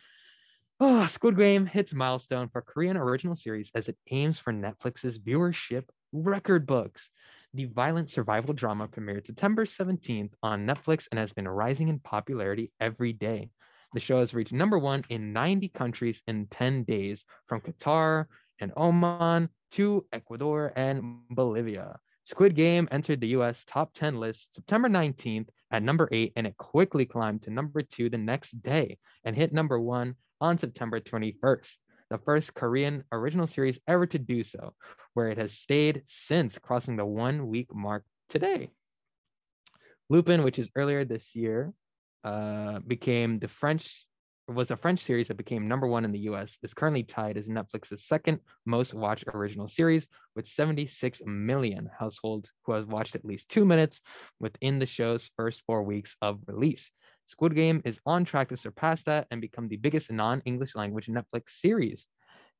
Oh, Squid Game hits milestone for Korean original series as it aims for Netflix's viewership record books. The violent survival drama premiered September 17th on Netflix and has been rising in popularity every day. The show has reached number one in 90 countries in 10 days, from Qatar and Oman to Ecuador and Bolivia. Squid Game entered the US top 10 list September 19th at number eight, and it quickly climbed to number two the next day and hit number one on September 21st, the first Korean original series ever to do so, where it has stayed since crossing the one week mark today. Lupin, which is earlier this year, uh, became the French was a French series that became number one in the US, is currently tied as Netflix's second most watched original series with 76 million households who has watched at least two minutes within the show's first four weeks of release. Squid Game is on track to surpass that and become the biggest non English language Netflix series.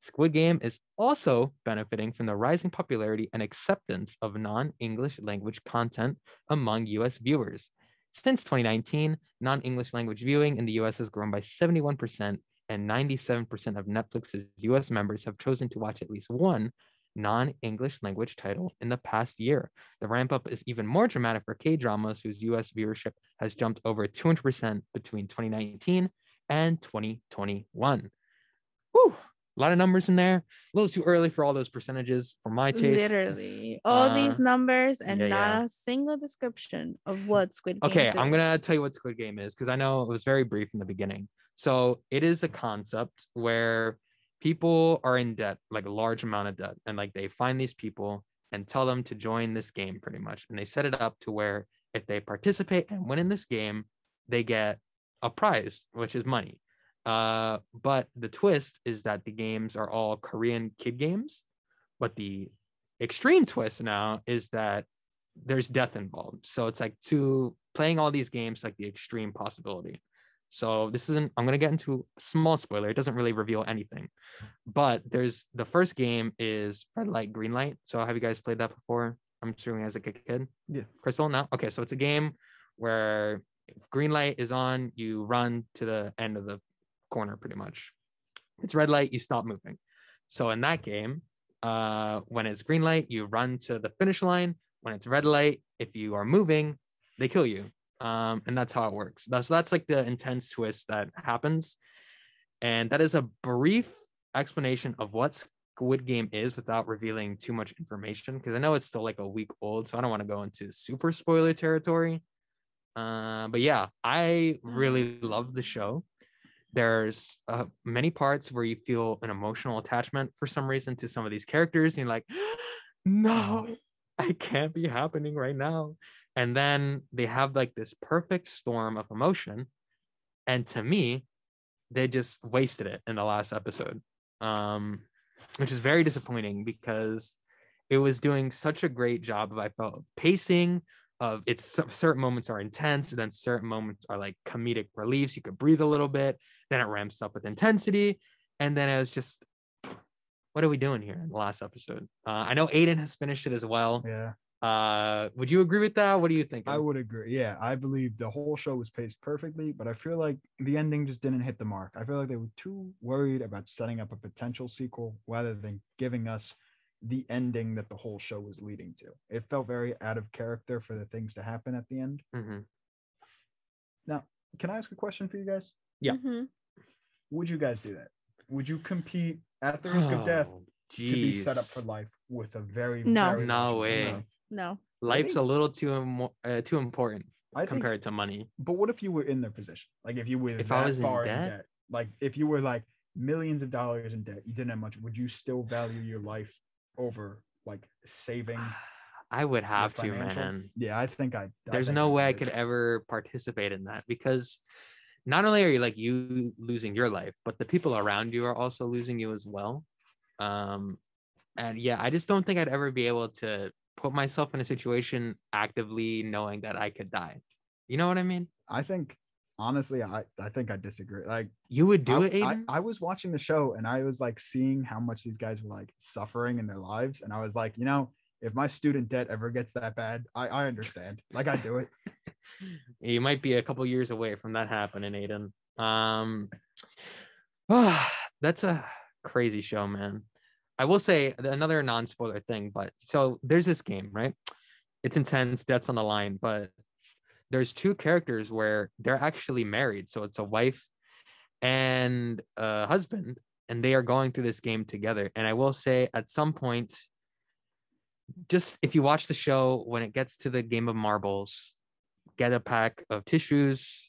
Squid Game is also benefiting from the rising popularity and acceptance of non English language content among US viewers. Since 2019, non English language viewing in the US has grown by 71%, and 97% of Netflix's US members have chosen to watch at least one non-English language title in the past year. The ramp up is even more dramatic for K-dramas whose US viewership has jumped over 200% between 2019 and 2021. Whew, a lot of numbers in there. A little too early for all those percentages for my taste. Literally, all these Uh, numbers and yeah, not yeah. a single description of what Squid Game is. Okay, is. I'm gonna tell you what Squid Game is because I know it was very brief in the beginning. So it is a concept where people are in debt, like a large amount of debt, and like they find these people and tell them to join this game pretty much. And they set it up to where if they participate and win in this game, they get a prize, which is money. Uh, but the twist is that the games are all Korean kid games, but the extreme twist now is that there's death involved. So it's like to playing all these games like the extreme possibility. So this isn't I'm gonna get into a small spoiler. It doesn't really reveal anything. But there's the first game is red light, green light. So have you guys played that before? I'm assuming as like a kid. Yeah. Cristal, no? Okay, so it's a game where green light is on, you run to the end of the corner pretty much. It's red light, you stop moving. So in that game, uh, when it's green light, you run to the finish line. When it's red light, if you are moving, they kill you. Um, and that's how it works. That's that's like the intense twist that happens. And that is a brief explanation of what Squid Game is without revealing too much information. Because I know it's still like a week old, so I don't want to go into super spoiler territory. Uh, but yeah, I really love the show. There's uh, many parts where you feel an emotional attachment for some reason to some of these characters, and you're like, no, I can't be happening right now. And then they have like this perfect storm of emotion. And to me, they just wasted it in the last episode, um, which is very disappointing because it was doing such a great job of, I felt, pacing, of its certain moments are intense, and then certain moments are like comedic reliefs. You could breathe a little bit, then it ramps up with intensity. And then it was just, what are we doing here in the last episode? Uh, I know Aidan has finished it as well. Yeah. Uh, would you agree with that? What do you think? I would agree. Yeah, I believe the whole show was paced perfectly, but I feel like the ending just didn't hit the mark. I feel like they were too worried about setting up a potential sequel rather than giving us the ending that the whole show was leading to. It felt very out of character for the things to happen at the end. Mm-hmm. Now, can I ask a question for you guys? Yeah. Mhm. Would you guys do that? Would you compete at the risk of death Oh, to be set up for life with a very No. very No large way. Amount? No. Life's a little too imo- uh, too important I think compared to money. But what if you were in their position? Like if you were If that I was in far debt? like if you were like millions of dollars in debt, you didn't have much. Would you still value your life over like saving? I would have to, man. Yeah, I think I. I There's think no way I could ever participate in that because not only are you like you losing your life, but the people around you are also losing you as well. Um, and yeah, I just don't think I'd ever be able to put myself in a situation actively knowing that I could die. You know what I mean? I think honestly, I I think I disagree. Like You would do I, it, I, Aidan? I was watching the show and I was like seeing how much these guys were like suffering in their lives, and I was like, you know, if my student debt ever gets that bad, I I understand. Like I do it. you might be a couple years away from that happening, Aidan. Um, that's a crazy show, man. I will say another non-spoiler thing, but so there's this game, right? It's intense, debts on the line, but there's two characters where they're actually married. So it's a wife and a husband, and they are going through this game together. And I will say at some point, just if you watch the show, when it gets to the game of marbles, get a pack of tissues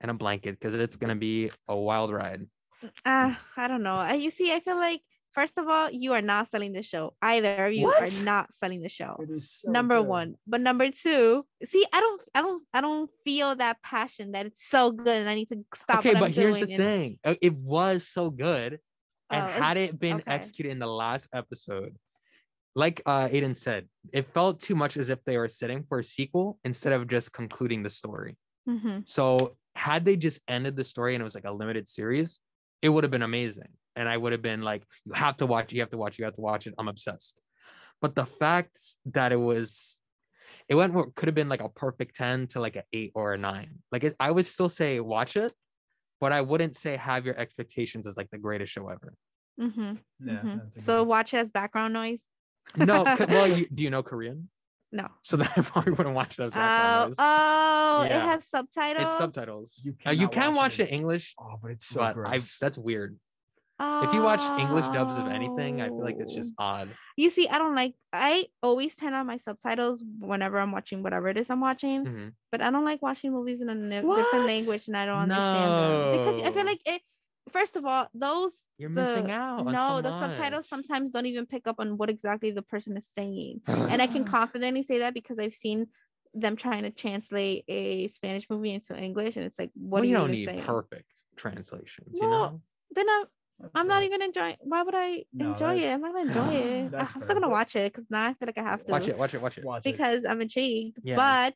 and a blanket because it's gonna be a wild ride. Uh, I don't know. You see, I feel like first of all, you are not selling the show. Either of you What? are not selling the show. So number good. one, but number two, see, I don't, I don't, I don't feel that passion that it's so good, and I need to stop. okay, but I'm here's the and- thing: Uh, it was so good, and Oh, had it been okay. executed in the last episode, like uh, Aidan said, it felt too much as if they were sitting for a sequel instead of just concluding the story. Mhm. So had they just ended the story and it was like a limited series, it would have been amazing. And I would have been like, you have to watch, it, you have to watch, it, you have to watch it. I'm obsessed. But the fact that it was, it went what could have been like a perfect 10 to like an eight or a nine. Like it, I would still say watch it, but I wouldn't say have your expectations as like the greatest show ever. Mm-hmm. Yeah. mhm. So good- watch it as background noise. No, well, you, do you know Korean? No. So then I probably wouldn't watch it as Oh, background noise. oh, it has subtitles. It's subtitles. You Uh, you cannot can watch watch it it in- English, Oh, but it's so but I that's weird. If you watch English dubs of anything, I feel like it's Oh. just odd. You see, I don't like. I always turn on my subtitles whenever I'm watching whatever it is I'm watching. Mhm. But I don't like watching movies in a n- different language, and I don't understand them because I feel like it. First of all, those You're the, missing out. No, the subtitles sometimes don't even pick up on what exactly the person is saying, and I can confidently say that because I've seen them trying to translate a Spanish movie into English, and it's like, what well, are you you don't need saying? perfect translations, you know. Then I'm I'm not even enjoying. Why would I No, enjoy it? I'm not gonna enjoy it. I'm fair, still gonna watch it because now I feel like I have to Watch it, watch it, watch it. Watch it. because I'm intrigued. Yeah. But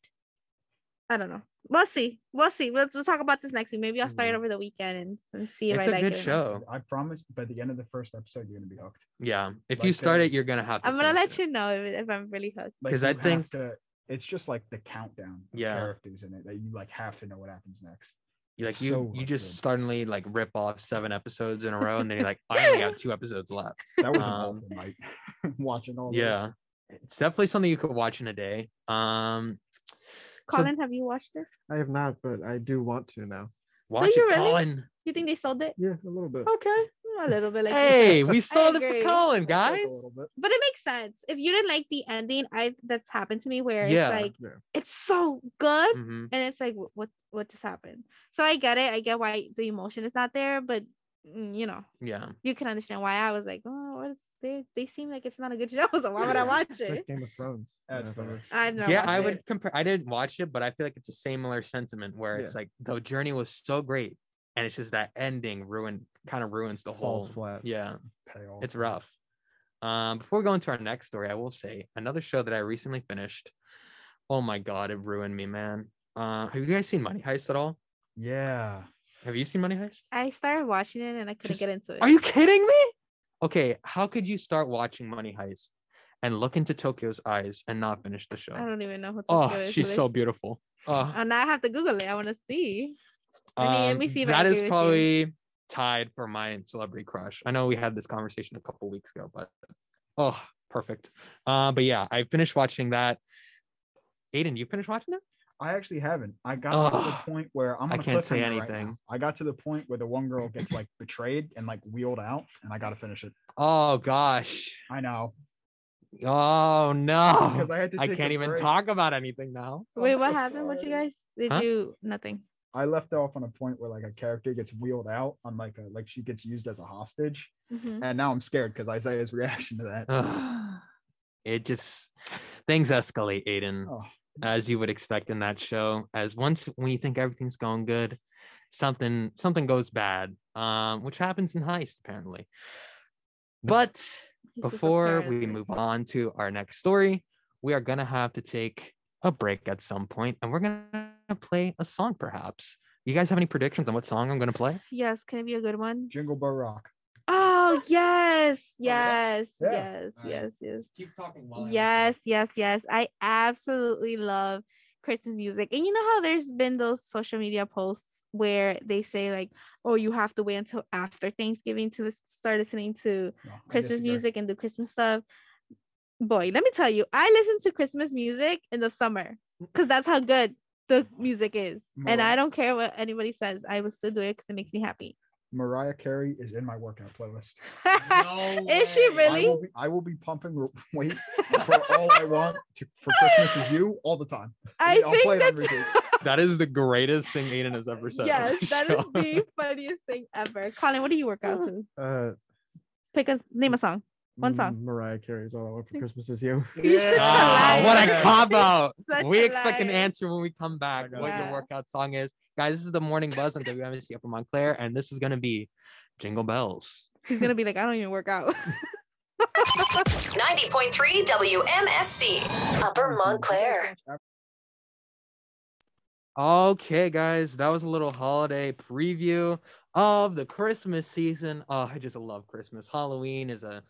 I don't know. We'll see. We'll see. We'll, we'll talk about this next week. Maybe I'll start it Mhm. over the weekend and, and see if It's I a like good it. or not. show. I promise by the end of the first episode, you're gonna be hooked. Yeah, if Like, you start uh, it, you're gonna have to. I'm gonna let it. you know if, if I'm really hooked. Because you I think- to, it's just like the countdown of Yeah. characters in it that you like have to know what happens next. You like It's you so you just good. suddenly like rip off seven episodes in a row, and then you're like, I only have two episodes left. That was an Um, awful night watching all this. Yeah, it's definitely something you could watch in a day. Um, so Colin, have you watched it? I have not, but I do want to now. watch you it, really? Colin. You think they sold it? Yeah, a little bit. Okay. A little bit. Like Hey, we sold it for Colin, guys. a little bit. but it makes sense. If you didn't like the ending, I that's happened to me where Yeah. it's like Yeah. it's so good Mhm. and it's like what what just happened so i get it i get why the emotion is not there but mm, you know Yeah. you can understand why i was like oh what is they they seem like it's not a good show so why would i watch It's it like Game of Thrones. Yeah, i don't yeah, watch I it. would compare. I didn't watch it, but I feel like it's a similar sentiment where it's Yeah. like the journey was so great, and it's just that ending ruined, kind of ruins the whole. Falls flat. Yeah, Payoff. it's rough. Um, before we go into our next story, I will say another show that I recently finished. Oh my god, it ruined me, man. Uh, have you guys seen Money Heist at all? Yeah. Have you seen Money Heist? i started watching it and i couldn't Just- get into it Are you kidding me? Okay, how could you start watching Money Heist and look into Tokyo's eyes and not finish the show? i don't even know who Oh, Tokyo is, she's so there's- beautiful. Oh, and now i have to google it i want to see Let me- let me Um, see if I that agree is with you. probably tied for my celebrity crush. I know we had this conversation a couple weeks ago, but oh, perfect. Uh, but yeah, I finished watching that. Aidan, you finished watching it? I actually haven't. I got to the point where I'm I gonna can't say cliffhanger right anything. I got to the point where the one girl gets like betrayed and like wheeled out, and I got to finish it. Oh gosh. I know Oh no. because I had to. I take a can't even break. talk about anything now. wait I'm what so happened what you guys did Huh? you nothing I left off on a point where like a character gets wheeled out on like a like she gets used as a hostage, Mhm. and now I'm scared because Isaiah's reaction to that. Ugh. it just things escalate, Aidan. Oh, as you would expect in that show as once when you think everything's going good something something goes bad um which happens in heist apparently. But He's before we move on to our next story we are gonna have to take a break at some point and we're gonna play a song perhaps. You guys have any predictions on what song i'm gonna play? Yes can it be a good one? Jingle Bell Rock. Oh yes, yeah? yes, Yeah. yes, yes, yes, keep talking while yes, yes, yes. I absolutely love Christmas music, and you know how there's been those social media posts where they say like, "Oh, you have to wait until after Thanksgiving to start listening to No, Christmas music and do Christmas stuff." Boy, let me tell you, I listen to Christmas music in the summer because that's how good the music is, and I don't care what anybody says. I will still do it because it makes me happy. Mariah Carey is in my workout playlist. is she way. I really? will be, I will be pumping weight for all I want to, for Christmas is you all the time. I I'll think play it on that's that is the greatest thing aidan has ever said yes, that is the funniest thing ever. Colin, what do you work out to? Uh, Pick a name a song. One song. Mariah Carey's All I Want for Christmas Is You. You're such a Ah, what a liar. cop out. Such We a expect an answer when we come back. got What it. your workout song is. Guys, this is the morning buzz on WMSC Upper Montclair, and this is gonna be Jingle Bells. He's gonna be like, I don't even work out. 90.3 WMSC, Upper Montclair. Okay, guys, that was a little holiday preview of the Christmas season. Oh, I just love Christmas. Halloween is a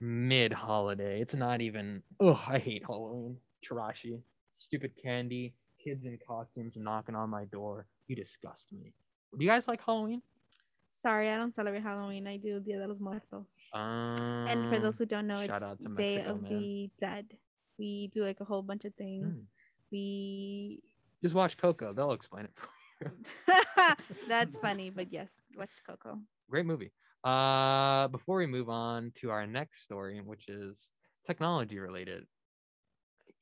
mid holiday. It's not even. Oh, I hate Halloween. Tarashi, stupid candy, kids in costumes knocking on my door. You disgust me. Do you guys like Halloween? Sorry, I don't celebrate Halloween. I do Dia de los Muertos. Um, And for those who don't know, it's to Day of man. the Dead. We do like a whole bunch of things. Mm. We Just watch Coco. They'll explain it for you. that's funny, but yes, watch Coco. Great movie. Uh, before we move on to our next story, which is technology related,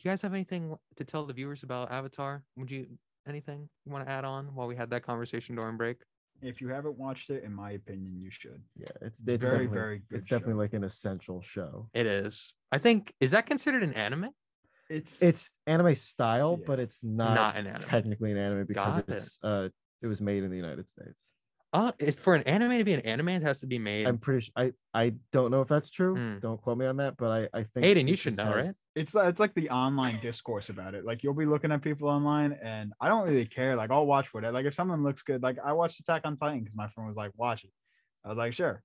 you guys have anything to tell the viewers about Avatar? Would you anything you want to add on while we had that conversation during break? If you haven't watched it, in my opinion, you should. Yeah, it's it's Very, definitely, very good It's definitely like an essential show. It is. I think is that considered an anime? It's It's anime style, Yeah. but it's not, Not an anime. technically an anime because Got it. it's uh it was made in the United States. Uh, it's for an anime to be an anime, it has to be made. I'm pretty sure I I don't know if that's true. Hmm. Don't quote me on that, but I I think Aidan, you should just know, right? it's like it's like the online discourse about it. Like you'll be looking at people online, and I don't really care. Like I'll watch for that. Like if someone looks good, like I watched Attack on Titan because my friend was like, "Watch it." I was like, "Sure."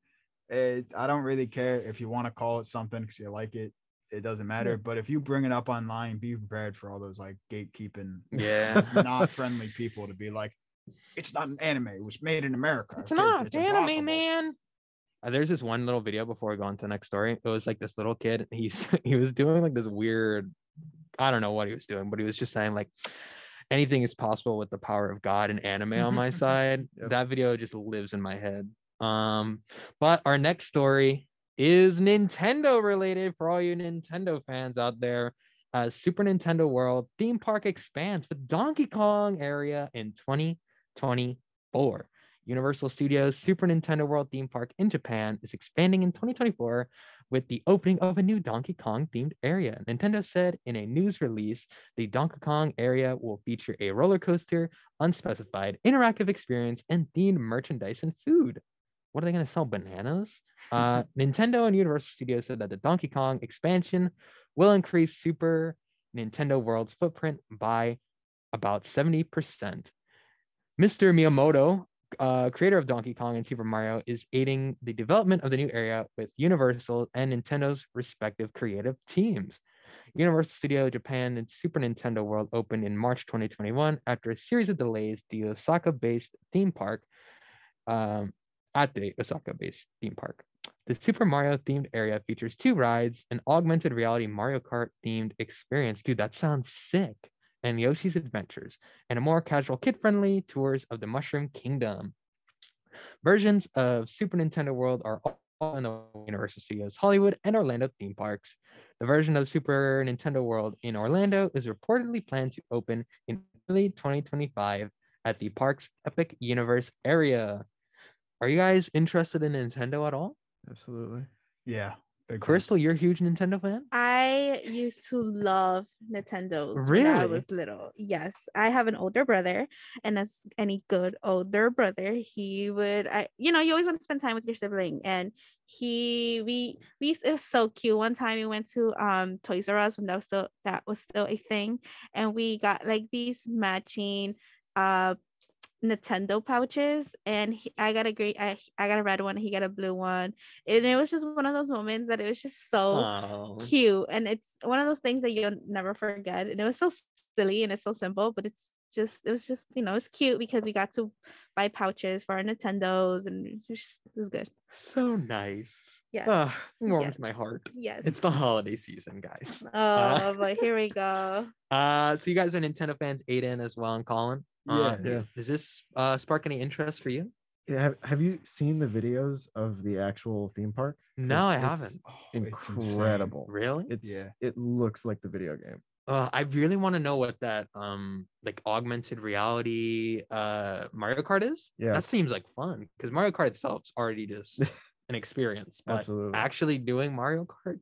It, I don't really care if you want to call it something because you like it. It doesn't matter. But if you bring it up online, be prepared for all those like gatekeeping, Yeah. not friendly people to be like, "It's not an anime. It was made in America. It's not it's anime, impossible." man. Uh, there's this one little video before we go on to the next story. It was like this little kid. He's he was doing like this weird, I don't know what he was doing, but he was just saying like anything is possible with the power of God and anime on my side. Yep. That video just lives in my head. Um, but our next story is Nintendo related for all you Nintendo fans out there. Uh, Super Nintendo World theme park expands with Donkey Kong area in 2024. Universal Studios Super Nintendo World theme park in Japan is expanding in 2024 with the opening of a new Donkey Kong themed area. Nintendo said in a news release, the Donkey Kong area will feature a roller coaster, unspecified interactive experience, and themed merchandise and food. What are they going to sell? Bananas? Uh, Nintendo and Universal Studios said that the Donkey Kong expansion will increase Super Nintendo World's footprint by about 70%. Mr. Miyamoto, uh, creator of Donkey Kong and Super Mario, is aiding the development of the new area with Universal and Nintendo's respective creative teams. Universal Studio Japan and Super Nintendo World opened in March 2021 after a series of delays. The Osaka-based theme park um, at the Osaka-based theme park. The Super Mario themed area features two rides, an augmented reality Mario Kart themed experience. Dude, that sounds sick. And Yoshi's Adventures, and a more casual kid-friendly tours of the Mushroom Kingdom. Versions of Super Nintendo World are all in the Universal Studios Hollywood and Orlando theme parks. The version of Super Nintendo World in Orlando is reportedly planned to open in early 2025 at the park's Epic Universe area. Are you guys interested in Nintendo at all? Absolutely. Yeah. Big fan. Cristal, you're a huge Nintendo fan? I used to love Nintendos when I was little. Yes, I have an older brother, and as any good older brother, he would, I, you know, you always want to spend time with your sibling, and he, we, we, used- it was so cute. One time we went to um Toys R Us when that was still that was still a thing, and we got like these matching, uh. Nintendo pouches and he, I got a great I, I got a red one he got a blue one. And it was just one of those moments that it was just so Oh, cute. And it's one of those things that you'll never forget. And it was so silly and it's so simple but it's just it was just you know it's cute because we got to buy pouches for our nintendos and it was, just, it was good so nice. Yeah. Ah, warms Yes. my heart. yes It's the holiday season, guys. oh but here we go Uh, so you guys are Nintendo fans, Aidan as well, and Colin. Yeah. Uh, Yeah. Does this uh spark any interest for you? Yeah, have, have you seen the videos of the actual theme park? No, I it's haven't. Oh, it's. Incredible. Really? It's Yeah. it looks like the video game. Uh, I really want to know what that um like augmented reality uh Mario Kart is. Yeah. That seems like fun because Mario Kart itself is already just an experience. But Absolutely. actually doing Mario Kart,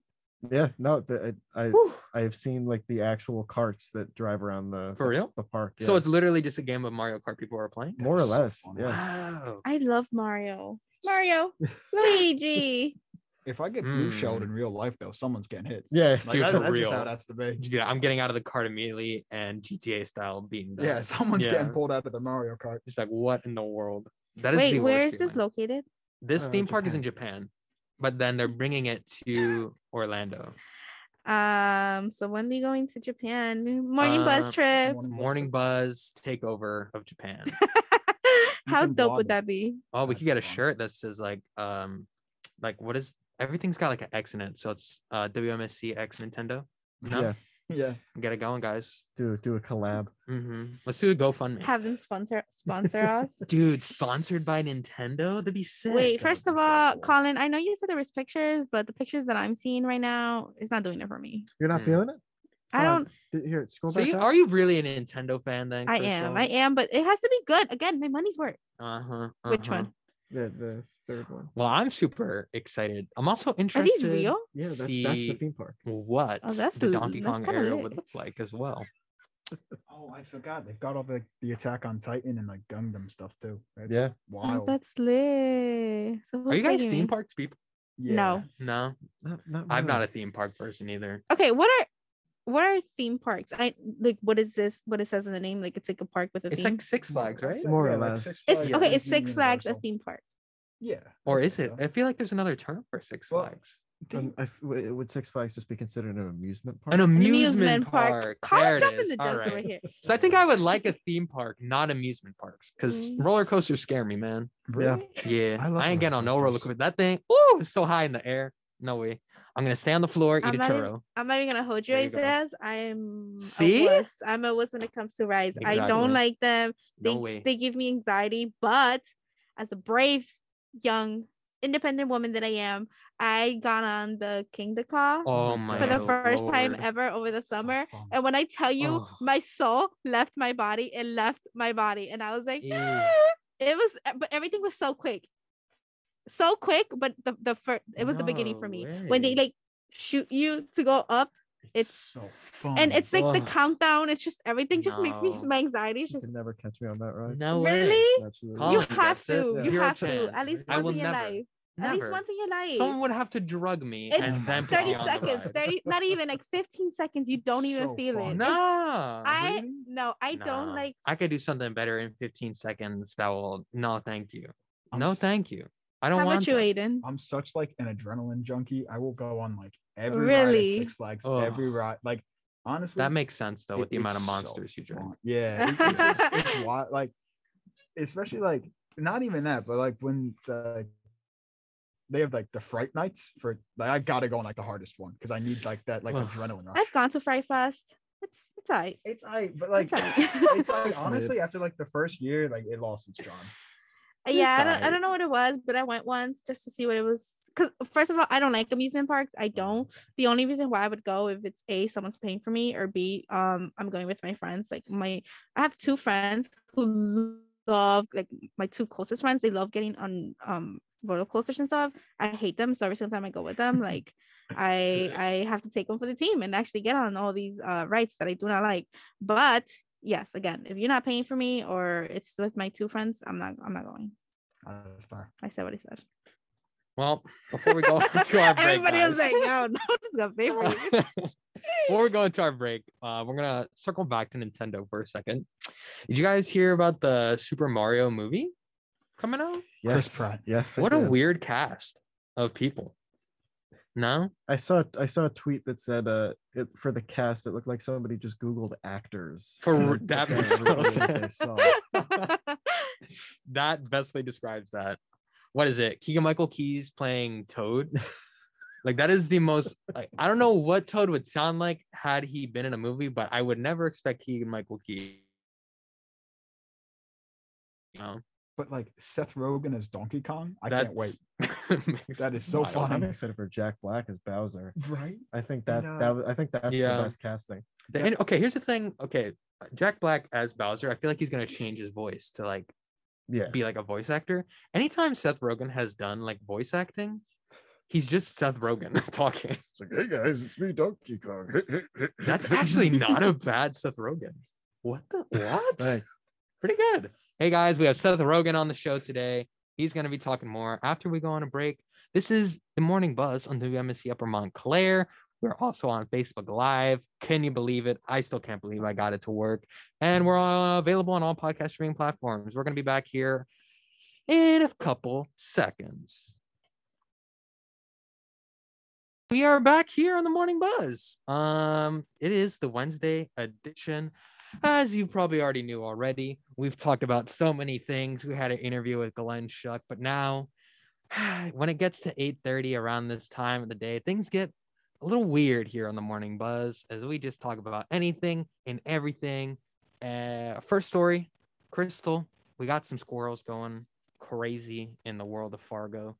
Yeah, no, the, I I whew, I have seen like the actual carts that drive around the For real? the park. so it's literally just a game of Mario Kart people are playing. more or so less. fun. Yeah. Wow. i love mario mario luigi If I get blue shelled Mm. in real life, though, someone's getting hit. Yeah. Like, Dude, that- for that's just how real. it has to be. Yeah, I'm getting out of the cart immediately and GTA style beating that. Yeah, someone's Yeah. getting pulled out of the Mario Kart. It's like what in the world? That is wait the where this feeling. located This Uh, theme park is in Japan, but then they're bringing it to Orlando. um so when we going to japan morning bus Uh, trip Morning Buzz takeover of Japan. How dope would that be? Oh, we could get a shirt that says like um like what is everything's got like an X in it. So it's uh WMSC X Nintendo. No? Yeah. Yeah. Get it going, guys. Do do a collab. Mm-hmm. Let's do a GoFundMe. Have them sponsor sponsor us. Dude, sponsored by Nintendo? That'd be sick. Wait, That first of so all, cool. Colin, I know you said there was pictures, but the pictures that I'm seeing right now is not doing it for me. You're not Hmm. feeling it? I don't. D- Here, scroll So back you, are you really a Nintendo fan then? I am. I am, but it has to be good. Again, my money's worth. Uh huh. Which one? The the third one. Well, I'm super excited. I'm also interested. Are these real? Yeah, that's to that's the theme park. What Oh, that's the l- Donkey that's Kong area lit. would look like as well. Oh, I forgot. They've got all the, the Attack on Titan and like Gundam stuff too. It's Yeah. Oh, Wild. that's lit. So Are you guys theme me? parks people? yeah. No. No, Not, not I'm not a theme park person either. Okay, what are what are theme parks? I like what is this? What it says in the name? Like it's like a park with a It's theme. like Six Flags, right? It's More or yeah, like less. Six it's Flags, okay. Is Disney Six Flags a theme park? Yeah. Or is it? so. I feel like there's another term for Six Well, Flags. Um, I f- w- would Six Flags just be considered an amusement park? An An amusement, park. Colin There it jumping is. the All jokes right. over here. So I think I would like a theme park, not amusement parks, because Mm. roller coasters scare me, man. Really? Yeah, I I, ain't getting on no roller coaster. That thing, ooh, it's so high in the air. No way. I'm gonna stay on the floor, eat I'm a not even- churro. I'm not even gonna hold you, There you go. Isaias. I'm See? a wuss. I'm a wuss when it comes to rides. I don't like them. They No way. they give me anxiety. But as a brave young independent woman that I am, I got on the Kingda Ka Oh, oh for the first time ever over the summer. fun. And when I tell you, Oh. my soul left my body, it left my body, and I was like, it was, but everything was so quick, so quick. But the the first, it was the beginning for No me when they like shoot you to go up, it's so fun. and it's like the countdown. It's just everything just makes me No. my anxiety. It's You just can never catch me on that ride. No way. really. Absolutely. Colin You have gets it. to. You Zero have to at least I once will in your never. life. At least once in your life. Someone would have to drug me it's and then put 30 me on the seconds. ride. 30 not even like 15 seconds. You don't even So feel fun. it. No. I really? no, I don't like I could do something better in 15 seconds. That will no, thank you. I'm no, s- thank you. I don't how want about you, that. Aidan? I'm such like an adrenaline junkie. I will go on like every Really? ride at Six Flags, Ugh. every ride. Like honestly, That makes sense though with the amount of it's so monsters you drink. fun. Yeah, it- it's, just, it's wild. Like, especially like not even that, but like when the they have like the fright nights for like I gotta go on like the hardest one because I need like that like Ugh. adrenaline rush. I've gone to Fright Fest. It's it's alright. It's I, but like It's alright. it's like It's honestly after like the first year, like it lost its charm. Yeah, I don't, I don't know what it was, but I went once just to see what it was. Because first of all, I don't like amusement parks. I don't. The only reason why I would go if it's a someone's paying for me, or b um I'm going with my friends. Like my, I have two friends who love like my two closest friends. They love getting on um roller coasters and stuff. I hate them, so every single time I go with them, like I I have to take them for the team and actually get on all these uh rides that I do not like. But yes, again, if you're not paying for me or it's with my two friends, I'm not I'm not going. That's fair. I said what he said. Well, before we go to our break, Everybody was guys, like, "Yo, no one's gonna pay for you." before we go into our break, uh, we're gonna circle back to Nintendo for a second. Did you guys hear about the Super Mario movie coming out? Yes. Chris Pratt. Yes. What a did. weird cast of people. No, I saw I saw a tweet that said uh it, for the cast it looked like somebody just googled actors. For and that at makes no that they sense. saw. that bestly describes that. What is it? Keegan Michael Keys playing Toad. like that is the most. Like, I don't know what Toad would sound like had he been in a movie, but I would never expect Keegan Michael Keys. You know, But like Seth Rogen as Donkey Kong, I that's can't wait. makes That me is so smile. I'm funny. excited for Jack Black as Bowser. Right? I think that And, uh, that was- I think that's Yeah. the best casting. The- and- okay, here's the thing. Okay, Jack Black as Bowser, I feel like he's gonna change his voice to like Yeah. be like a voice actor. Anytime Seth Rogen has done like voice acting, he's just Seth Rogen talking. It's like, hey guys, it's me, Donkey Kong. That's actually not a bad Seth Rogen. What the what? Thanks. Pretty good. Hey guys, we have Seth Rogen on the show today. He's gonna be talking more after we go on a break. This is the morning buzz on WMSC Upper Montclair. We're also on Facebook Live. Can you believe it? I still can't believe I got it to work. And we're available on all podcast streaming platforms. We're gonna be back here in a couple seconds. We are back here on the morning buzz. Um, it is the Wednesday edition. As you probably already knew already, we've talked about so many things. We had an interview with Glenn Schuck, but now when it gets to 8:30 around this time of the day, things get a little weird here on the morning buzz as we just talk about anything and everything. Uh, first story, Cristal, we got some squirrels going crazy in the world of Fargo.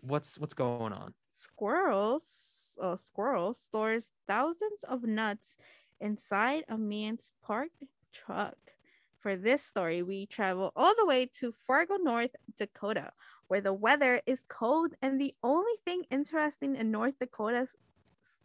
What's what's going on? Squirrels, a squirrel stores thousands of nuts inside a man's parked truck. For this story, we travel all the way to Fargo, North Dakota, where the weather is cold and the only thing interesting in North Dakota's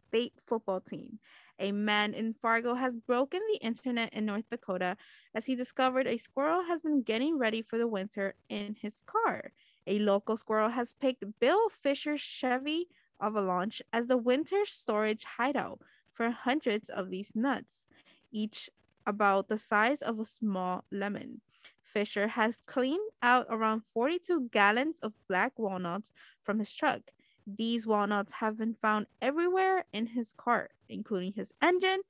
state football team. A man in Fargo has broken the internet in North Dakota as he discovered a squirrel has been getting ready for the winter in his car. A local squirrel has picked Bill Fisher's Chevy Avalanche as the winter storage hideout for hundreds of these nuts, each about the size of a small lemon. Fisher has cleaned out around 42 gallons of black walnuts from his truck. These walnuts have been found everywhere in his car, including his engine,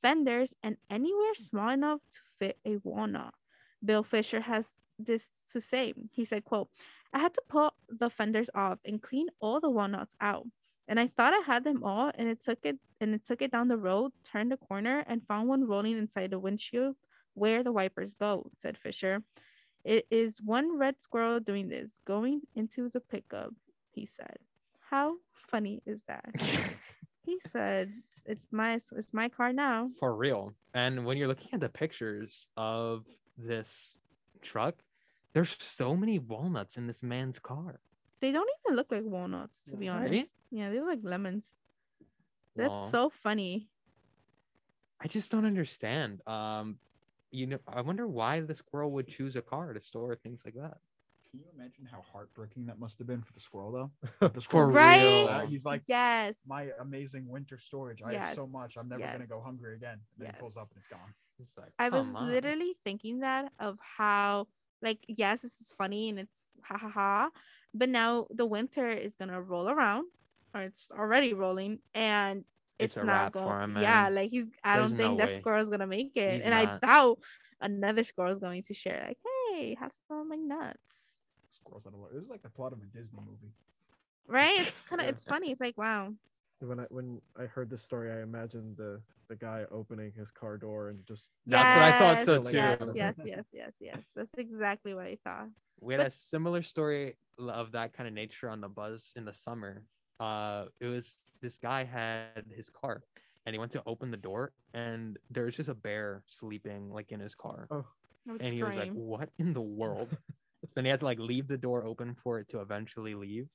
fenders, and anywhere small enough to fit a walnut. Bill Fisher has this to say. He said, quote, I had to pull the fenders off and clean all the walnuts out. And I thought I had them all, and it took it and it took it down the road, turned a corner, and found one rolling inside the windshield where the wipers go, said Fisher. It is one red squirrel doing this, going into the pickup, he said. How funny is that? he said, It's my it's my car now. For real. And when you're looking at the pictures of this truck, there's so many walnuts in this man's car. They don't even look like walnuts, to be honest. Really? Yeah, they look like lemons. That's Well, so funny. I just don't understand. Um, you know, I wonder why the squirrel would choose a car to store things like that. Can you imagine how heartbreaking that must have been for the squirrel, though? The squirrel Right? real. He's like, Yes. my amazing winter storage. I have so much. I'm never gonna go hungry again. And then Yes. he pulls up and it's gone. It's like, I was on. literally thinking that of how, like, yes, this is funny and it's ha ha ha, but now the winter is gonna roll around, or it's already rolling, and It's it's, a not wrap for going. him, Yeah, like he's. I There's don't think no that way. squirrel's gonna make it, He's and I doubt another squirrel's going to share. Like, hey, have some of my nuts, Squirrels out of This is like the plot of a Disney movie. right? It's kind of it's funny. It's like wow. When I when I heard this story, I imagined the the guy opening his car door and just That's what I thought so too. Yes, yes, yes, yes, yes. That's exactly what I thought. We had a similar story of that kind of nature on the buzz in the summer. Uh, it was this guy had his car, and he went to open the door, and there's just a bear sleeping like in his car, oh would and he was like, "What in the world?" so then he had to like leave the door open for it to eventually leave.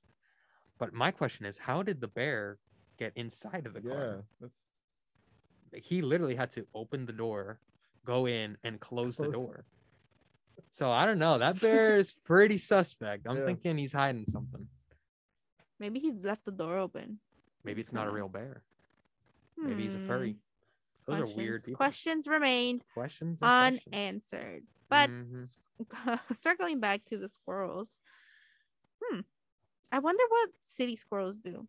But my question is, how did the bear get inside of the yeah, car? that's He literally had to open the door, go in, and close the door. So I don't know. That bear is pretty suspect. I'm Yeah. thinking he's hiding something. Maybe he left the door open. Maybe it's not a real bear. Maybe he's a Hmm. furry. Those are weird Questions- people. Questions remained Questions. and questions. unanswered. But Mhm. circling back to the squirrels, hmm, I wonder what city squirrels do.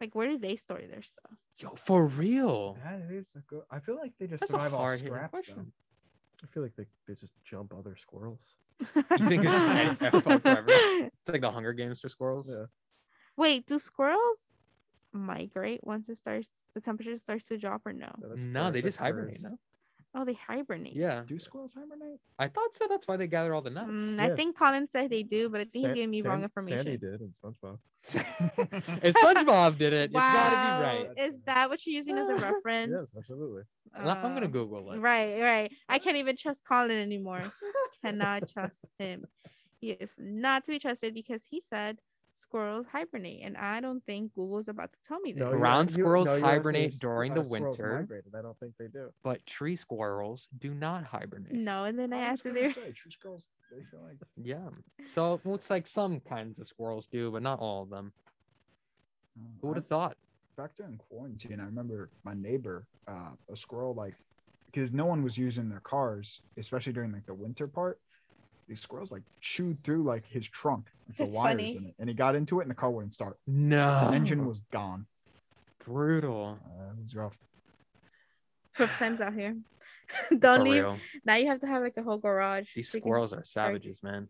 Like, where do they store their stuff? Yo, for real. That is a good. I feel like they just That's survive off scraps. Though. question. I feel like they, they just jump other squirrels. You think it's just forever? It's like the Hunger Games for squirrels. Yeah. Wait, do squirrels migrate once it starts? The temperature starts to drop, or no? No, No, they just hibernate. No. Oh, they hibernate. Yeah, Do squirrels hibernate? I thought so. That's why they gather all the nuts. Mm, I think Colin said they do, but I think San- he gave me wrong information. Sandy did in SpongeBob. if SpongeBob did it, it's gotta be Wow, right. Is that what you're using as a reference? Yes, absolutely. Well, I'm gonna Uh, Google it. Right, right. I can't even trust Colin anymore. Cannot trust him. He is not to be trusted because he said squirrels hibernate, and I don't think Google's about to tell me this. No, Ground you- squirrels you asked me hibernate if during how the squirrels winter. migrated. I don't think they do. But tree squirrels do not hibernate. No, and then I I asked if they're say, tree squirrels. They feel like Yeah. So it looks like some kinds of squirrels do, but not all of them. Who would have thought? back during quarantine, I remember my neighbor, uh, a squirrel, like, because no one was using their cars, especially during like the winter part. These squirrels like chewed through like his trunk, like, the It's wires funny. in it, and he got into it, and the car wouldn't start. No. Engine was gone. brutal. Uh, it was rough. rough times out here. Don't For leave. real. Now you have to have like a whole garage. These so you can squirrels just are savages, man.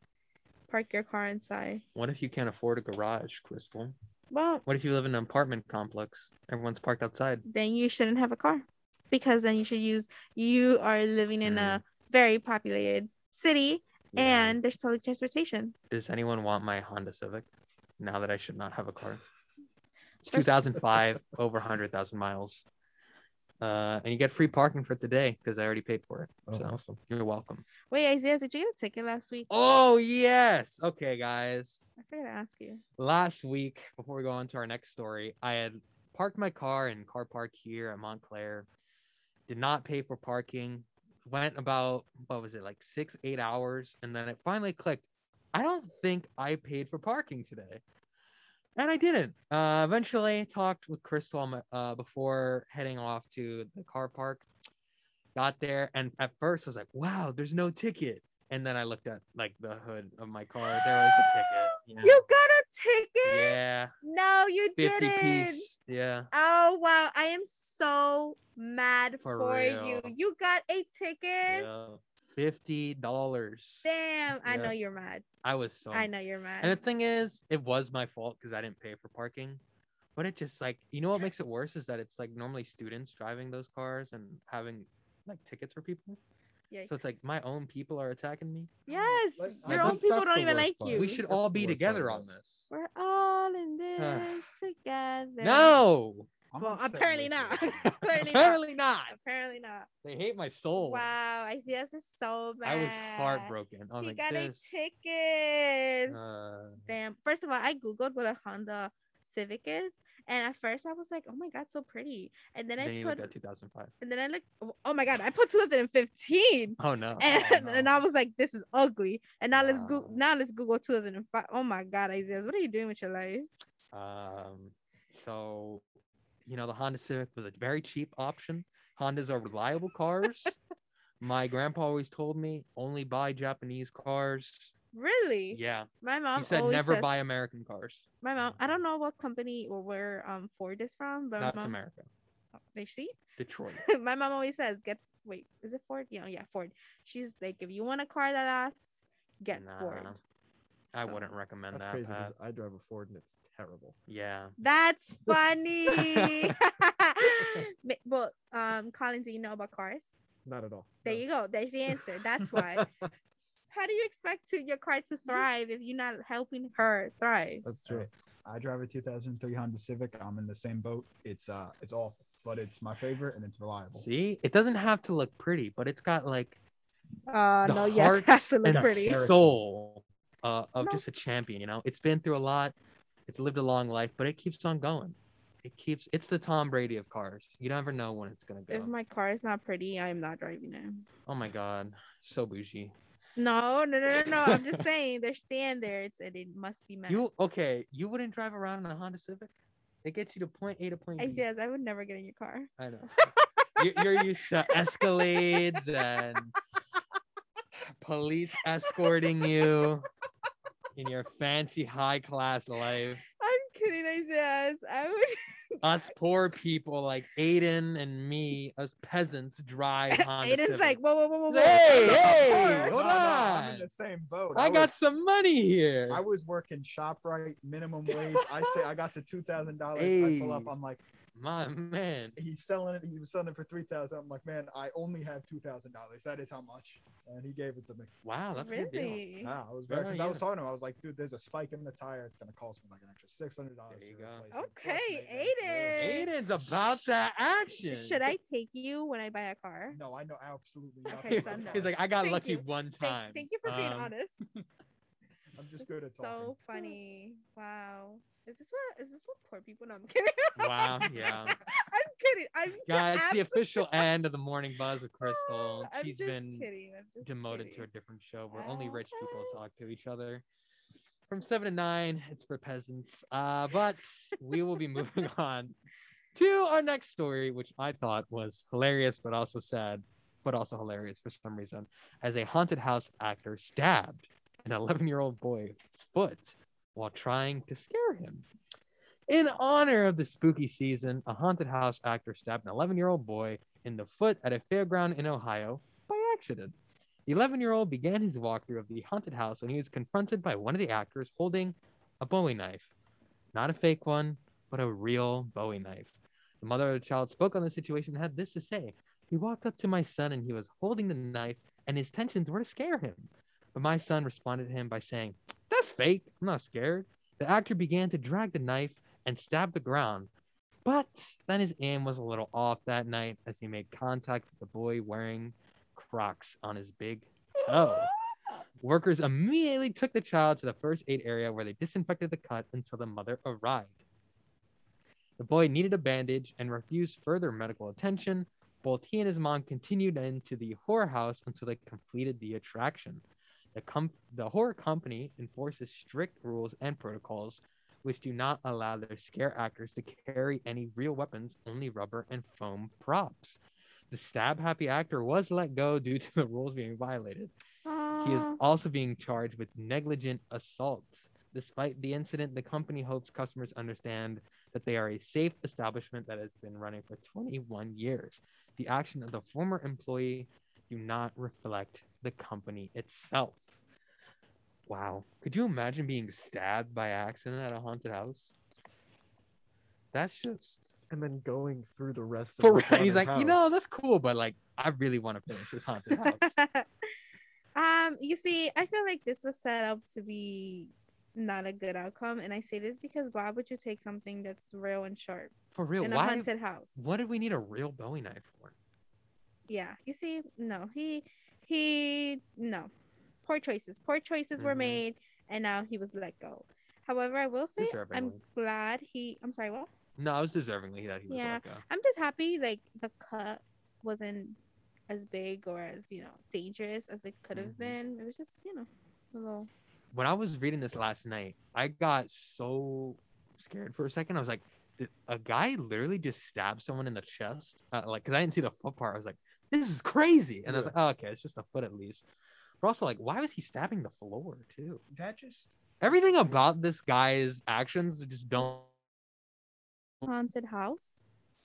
Park your car inside. What if you can't afford a garage, Cristal? Well, What if you live in an apartment complex? Everyone's parked outside. then you shouldn't have a car because then you should use you are living in a very populated city and there's public transportation Does anyone want my Honda Civic now that I should not have a car? It's 2005, over 100,000 miles. Uh, and you get free parking for today because I already paid for it. Oh, so awesome. you're welcome. wait isaias did you get a ticket last week Oh, yes. Okay, guys. i forgot to ask you Last week, before we go on to our next story, I had parked my car in car park here at Montclair. Did not pay for parking. Went about, what was it, like six, eight hours. And then it finally clicked. I don't think I paid for parking today. And I didn't. Uh, eventually, talked with Cristal uh, before heading off to the car park. Got there, and at first I was like, "Wow, there's no ticket." And then I looked at like the hood of my car. There was a ticket. Yeah. you got a ticket Yeah, no you 50 didn't piece. Yeah. oh wow i am so mad For for, you you got a ticket yeah. Fifty dollars. damn i know you're mad I was so. i know you're mad And the thing is, it was my fault because I didn't pay for parking. But it just like you know what makes it worse is that it's like normally students driving those cars and having like tickets for people. Yeah So it's like my own people are attacking me. yes Like, your like, own people don't even worst like part. you We should That's all be worst part together on this. we're all in this together No. I'm well apparently not you. apparently not Apparently not. apparently not They hate my soul. Wow, Isaiah's is so bad. I was heartbroken. I was He like, got this. a ticket. Uh, Damn. First of all, I googled what a Honda Civic is, and at first I was like, "Oh my god, so pretty." And then, then I put, 2005. and then I looked. Oh my god, I put 2015, Oh no. and, no. and I was like, "This is ugly." And now let's go. Now let's Google 2005. Oh my god, Isaias, what are you doing with your life? Um, so, you know, the Honda Civic was a very cheap option. Hondas are reliable cars. My grandpa always told me only buy Japanese cars. Really? Yeah, My mom he said always never says- buy American cars. My mom. I don't know what company or where um Ford is from, but That's mom, America. they see. Detroit. my mom always says, "Get wait, is it Ford? Yeah, yeah, Ford." She's like, "If you want a car that lasts, get Ford." I So, wouldn't recommend That's that. crazy because I drive a Ford and it's terrible. Yeah. That's funny. Well, um, Colin, do you know about cars? Not at all. There you go. There's the answer. That's why. How do you expect to your car to thrive if you're not helping her thrive? That's true. I drive a 2003 Honda Civic. I'm in the same boat. It's uh, it's awful, but it's my favorite and it's reliable. See, it doesn't have to look pretty, but it's got like Uh, the no, yes, heart it has to look and pretty. soul uh, of No. just a champion. You know, it's been through a lot. It's lived a long life, but it keeps on going. It keeps. It's the Tom Brady of cars. You never know when it's gonna go. If my car is not pretty, I'm not driving it. Oh my god, so bougie. No, no, no, no, no. I'm just saying there's standards and it must be met. You okay? You wouldn't drive around in a Honda Civic? It gets you to point A to point B. yes, I would never get in your car. I know. You- You're used to Escalades and police escorting you in your fancy high class life. I'm kidding, Isaias. I would. Us poor people like Aidan and me, us peasants, drive Honda Aidan's Civic. like, whoa, whoa, whoa, whoa, whoa. Hey, hey, hold No, no, I'm on. in the same boat. I got was- some money here. I was working Shoprite minimum wage. I say I got the two thousand dollars. I pull up. I'm like, My man. he's selling it. He was selling it for three thousand. I'm like, man, I only have two thousand dollars. That is how much. And he gave it to me. Wow, that's a good deal. Really? Wow, I was Good very. on Cause I was you. talking to him. I was like, dude, there's a spike in the tire. It's gonna cost me like an extra six hundred dollars. There you go. Okay, Aidan. Aidan's about that action. Should I take you when I buy a car? No, I know absolutely nothing. Okay, about so no. He's like, I got Thank lucky you. one Thank, time. thank you for being Um, honest. I'm just good at talking. So funny. Wow. Is this what is this what poor people? know? I'm kidding. Wow, yeah. I'm kidding. I'm Guys, it's the official end of the morning buzz with Cristal. I'm She's just been kidding. I'm just demoted to a different show where only rich people talk to each other. From seven to nine, it's for peasants. Uh, but we will be moving on to our next story, which I thought was hilarious, but also sad, but also hilarious for some reason. As a haunted house actor stabbed an 11 year old boy's foot while trying to scare him. In honor of the spooky season, a haunted house actor stabbed an 11 year old boy in the foot at a fairground in Ohio by accident. The 11 year old began his walkthrough of the haunted house when he was confronted by one of the actors holding a Bowie knife. Not a fake one, but a real Bowie knife. The mother of the child spoke on the situation and had this to say He walked up to my son and he was holding the knife, and his intentions were to scare him. But my son responded to him by saying, That's fake. I'm not scared. The actor began to drag the knife and stab the ground. But then his aim was a little off that night as he made contact with the boy wearing Crocs on his big toe. Workers immediately took the child to the first aid area where they disinfected the cut until the mother arrived. The boy needed a bandage and refused further medical attention. Both he and his mom continued into the horror house until they completed the attraction. The, com- the horror company enforces strict rules and protocols which do not allow their scare actors to carry any real weapons, only rubber and foam props. The stab happy actor was let go due to the rules being violated. He is also being charged with negligent assault. Despite the incident, the company hopes customers understand that they are a safe establishment that has been running for 21 years. The action of the former employee do not reflect the company itself. Wow. Could you imagine being stabbed by accident at a haunted house? That's just And then going through the rest of for the real. He's haunted like, you know, that's cool, but like, I really want to finish this haunted house. um, you see, I feel like this was set up to be not a good outcome, and I say this because why would you take something that's real and sharp For real, in a haunted house? What did we need a real Bowie knife for? Yeah, you see, no, he he no, poor choices. Poor choices were Mhm. made, and now he was let go. However, I will say I'm glad he. I'm sorry, what? No, I was deservingly that he was Yeah, let go. I'm just happy like the cut wasn't as big or as you know dangerous as it could have Mhm. been. It was just you know a little. When I was reading this last night, I got so scared for a second. I was like, a guy literally just stabbed someone in the chest? Uh, like, because I didn't see the foot part. I was like, this is crazy. And I was like, oh, okay, it's just a foot at least. But also, like, why was he stabbing the floor too? That just Everything about this guy's actions just don't. haunted house.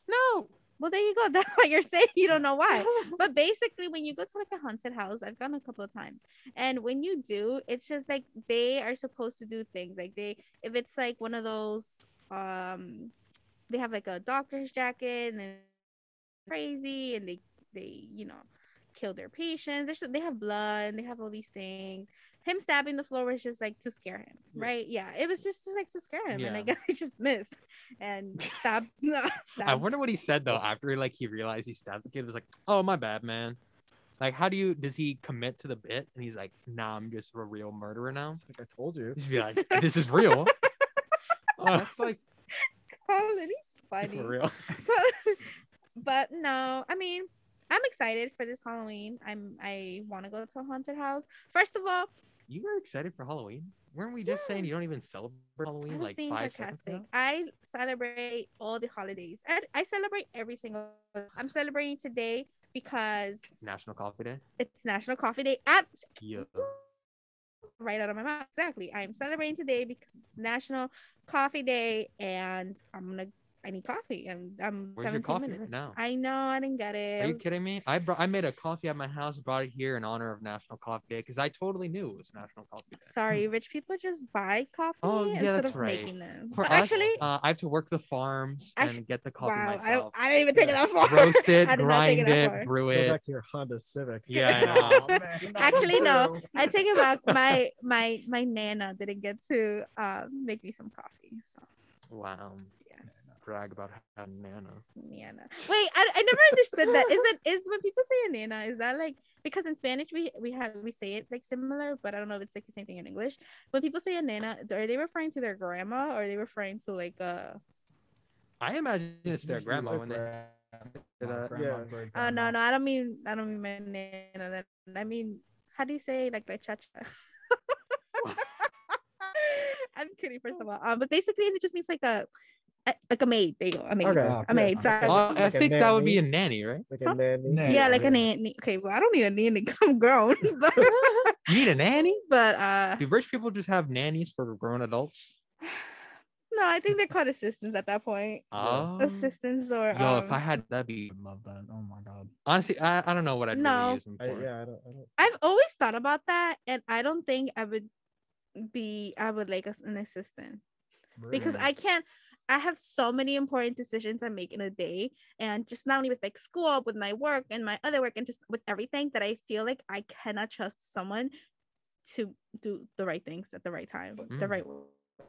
No. Well, there you go. That's why you're saying you don't know why. but basically, when you go to like a haunted house, I've gone a couple of times, and when you do, it's just like they are supposed to do things. Like they, if it's like one of those, um, they have like a doctor's jacket and crazy, and they they you know kill their patients. There's, they have blood and they have all these things. Him stabbing the floor was just like to scare him, right? Yeah, it was just like to scare him, and I guess he just missed and stabbed. no, I stabbed wonder what he said though after like he realized he stabbed the kid. It was like, oh my bad, man. Like, how do you does he commit to the bit? And he's like, nah, I'm just a real murderer now. like I told you. Just be like, this is real. Uh, that's like Colin, he's funny. for real. But, but no, I mean, I'm excited for this Halloween. I'm I want to go to a haunted house. First of all, You were excited for Halloween? Weren't we just saying you don't even celebrate Halloween was like being five sarcastic. I celebrate all the holidays. I, I celebrate every single. I'm celebrating today because National Coffee Day? it's National Coffee Day. At Yeah. right out of my mouth. Exactly. I'm celebrating today because it's National Coffee Day, and I'm gonna. I need coffee. I'm. I'm. Where's your coffee minutes. now? I know. I didn't get it. Are you kidding me? I brought I made a coffee at my house, brought it here in honor of National Coffee Day because I totally knew it was National Coffee Day. Sorry, rich people just buy coffee Oh yeah, instead that's of right. making them. For But us, actually, uh, I have to work the farms Actu- and get the coffee wow, I, myself. don't, I didn't even take it that far. Roast it, I did not grind that it, far. brew Go it. back to your Honda Civic. Yeah, I know. Oh, man, Actually, no. I take it back. My my my nana didn't get to uh, make me some coffee. So Wow. Yes, Brag about having Nana. nana. Wait, I, I never understood that. Is it is when people say a nana? Is that like because in Spanish we we have we say it like similar, but I don't know if it's like the same thing in English. When people say a nana, are they referring to their grandma or are they referring to like uh? I imagine it's their grandma when they. grandma, uh, grandma, Yeah. Oh no no, I don't mean I don't mean my nana. That I mean how do you say like la chacha? I'm kidding, first of all. Um, but basically it just means like a, a like a maid. There you go, a maid. Okay. A maid. Sorry. Oh, I Like a think that would be a nanny. nanny, right? Like a nanny. Nanny. yeah, like yeah. a nanny. Okay, well I don't need a nanny. I'm grown, but You need a nanny? but uh Do rich people just have nannies for grown adults? No, I think they're called assistants at that point. Oh, Assistants or yo, um, if I had that'd be I love that. Oh my god. honestly, I, I don't know what I'd No. really use them I, yeah, I don't, I don't. I've always thought about that, and I don't think I would be. I would like an assistant because I can't. I have so many important decisions I make in a day, and just not only with like school, with my work and my other work, and just with everything that I feel like I cannot trust someone to do the right things at the right time, the Mm. right.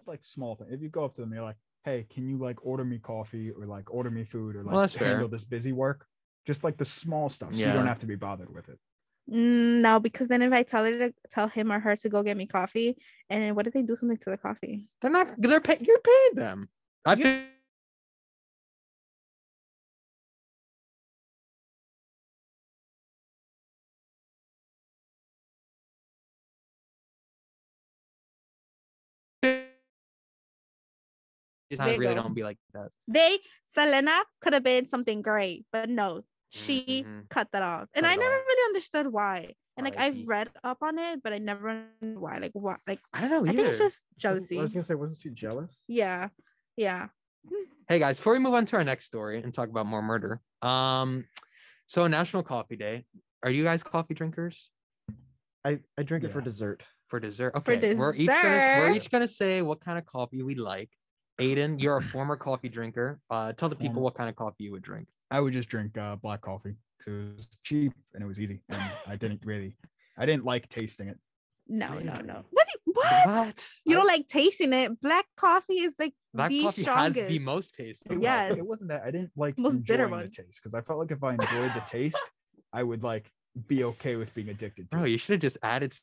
like small thing. If you go up to them, you're like, "Hey, can you like order me coffee or like order me food or like Well, that's fair. handle this busy work?" Just like the small stuff, so you don't have to be bothered with it. Mm, no, because then if I tell her to tell him or her to go get me coffee, and what if they do something to the coffee? They're not. They're pay, You're paying them. I You- feel I There you really go. don't be like that. They Selena could have been something great, but no, she Mhm. cut that off, and Cut I never off. really understood why. And like I've read up on it, but I never understood why. Like why? Like I don't know Either. I think it's just jealousy. I was gonna say, wasn't she jealous? Yeah, yeah. Hey guys, before we move on to our next story and talk about more murder, um, so National Coffee Day. Are you guys coffee drinkers I, I drink it for dessert. for dessert? Okay, we're each gonna we're each gonna say what kind of coffee we like. Aidan, you're a former coffee drinker. Uh, tell the people what kind of coffee you would drink. I would just drink uh, black coffee because it was cheap and it was easy, and I didn't really, I didn't like tasting it. No, no, no. What? Do- What? What? You don't like tasting it? Black coffee is like Black the coffee strongest. has the most taste. It Yes. but it wasn't that I didn't like Most bitter one. the taste because I felt like if I enjoyed the taste, I would like be okay with being addicted to Bro, it. you should have just added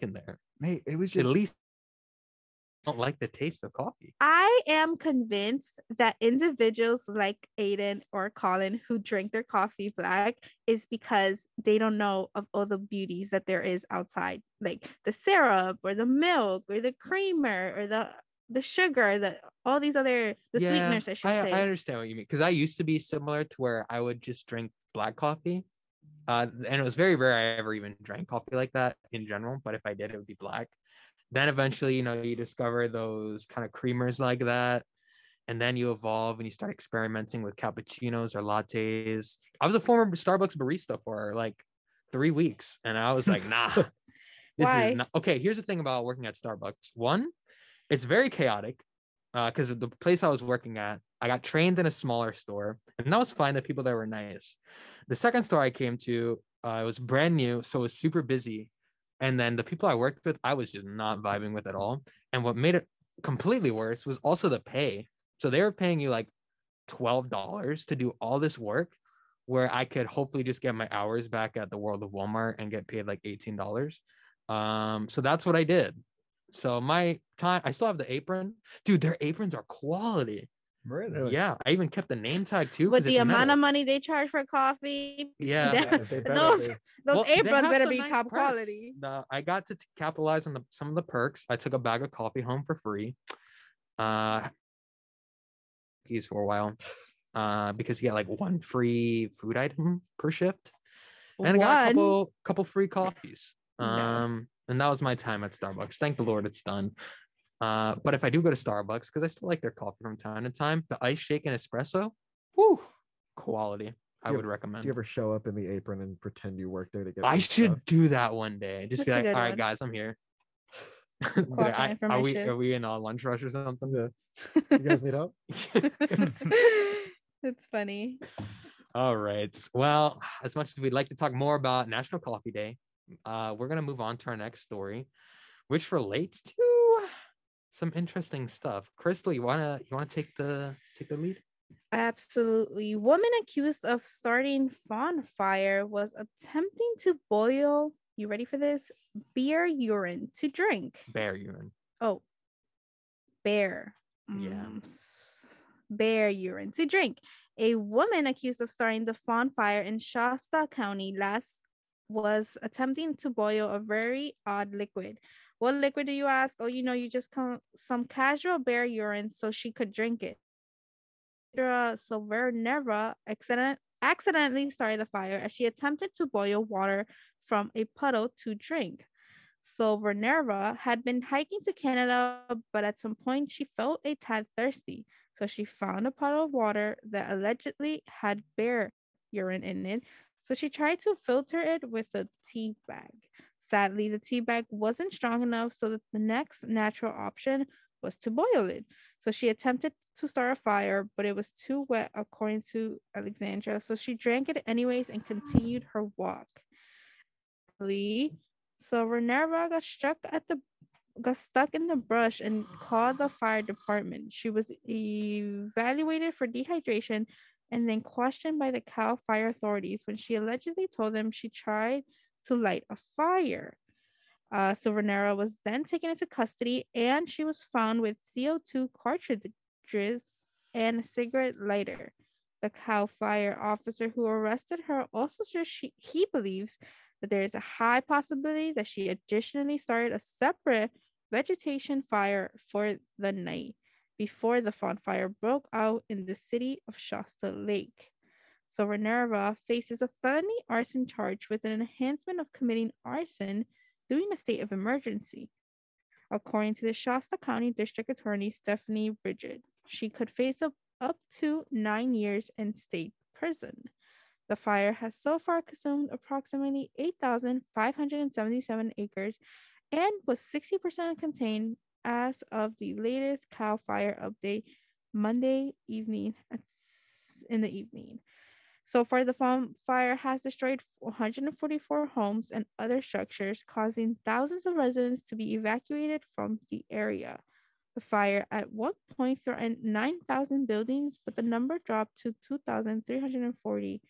in there. Mate, it was just At least don't like the taste of coffee. I am convinced that individuals like Aidan or Colin who drink their coffee black is because they don't know of all the beauties that there is outside, like the syrup or the milk or the creamer or the the sugar, the all these other the Yeah, sweeteners. I should I, say. I understand what you mean because I used to be similar to where I would just drink black coffee. Uh, and it was very rare I ever even drank coffee like that in general. But if I did, it would be black. Then eventually, you know, you discover those kind of creamers like that. And then you evolve and you start experimenting with cappuccinos or lattes. I was a former Starbucks barista for like three weeks. And I was like, nah, this Why? is not okay. Here's the thing about working at Starbucks. One, it's very chaotic because the place I was working at, I got trained in a smaller store, and that was fine. The people there were nice. The second store I came to, uh, it was brand new, so it was super busy. And then the people I worked with, I was just not vibing with at all. And what made it completely worse was also the pay. So they were paying you like twelve dollars to do all this work, where I could hopefully just get my hours back at the World of Walmart and get paid like eighteen dollars. Um, so that's what I did. So my time, I still have the apron, dude. Their aprons are quality. Really. Yeah, I even kept the name tag too. With 'cause the amount metal. of money they charge for coffee, Yeah. that- Yeah, those be. those Well, aprons better be nice top perks. quality. The- I got to t- capitalize on the, some of the perks. I took a bag of coffee home for free. Uh, keys for a while. Uh, because you get like one free food item per shift, and I got a couple couple free coffees. No. Um, and that was my time at Starbucks. Thank the Lord, it's done. Uh, but if I do go to Starbucks, because I still like their coffee from time to time, the ice shake and espresso, whoo, quality. I would ever- recommend. Do you ever show up in the apron and pretend you work there to get? I should stuff? do that one day. Just be That's a like, good all right, one. guys, I'm here. Clock I- are we shift. are we in a lunch rush or something? Yeah. You guys need help? That's funny. all right. Well, as much as we'd like to talk more about National Coffee Day, uh, we're gonna move on to our next story, which relates to some interesting stuff. Cristal, you wanna you wanna take the take the lead? Absolutely. Woman accused of starting fawn fire was attempting to boil, you ready for this? Beer urine to drink. Bear urine. Oh, bear. Yeah. Mm, Bear urine to drink. A woman accused of starting the fawn fire in Shasta County last was attempting to boil a very odd liquid. What liquid do you ask? Oh, you know, you just come some casual bear urine so she could drink it. Sandra Silverneva accident, accidentally started the fire as she attempted to boil water from a puddle to drink. Souverneva had been hiking to Canada, but at some point she felt a tad thirsty. So she found a puddle of water that allegedly had bear urine in it. So she tried to filter it with a tea bag. Sadly, the tea bag wasn't strong enough, so that the next natural option was to boil it. So she attempted to start a fire, but it was too wet, according to Alexandra. So she drank it anyways and continued her walk. Lee, so Renerva got struck at the got stuck in the brush and called the fire department. She was evaluated for dehydration and then questioned by the Cal Fire authorities when she allegedly told them she tried to light a fire. Uh, Silvernera was then taken into custody and she was found with CO2 cartridges and a cigarette lighter. The Cal Fire officer who arrested her also says she, he believes that there is a high possibility that she additionally started a separate vegetation fire for the night before the fawn fire broke out in the city of Shasta Lake. Souverneva faces a felony arson charge with an enhancement of committing arson during a state of emergency. According to the Shasta County District Attorney Stephanie Bridgett, she could face up, up to nine years in state prison. The fire has so far consumed approximately 8,577 acres and was 60% contained as of the latest CAL FIRE update Monday evening in the evening. So far, the fire has destroyed 144 homes and other structures, causing thousands of residents to be evacuated from the area. The fire at one point threatened 9,000 buildings, but the number dropped to 2,340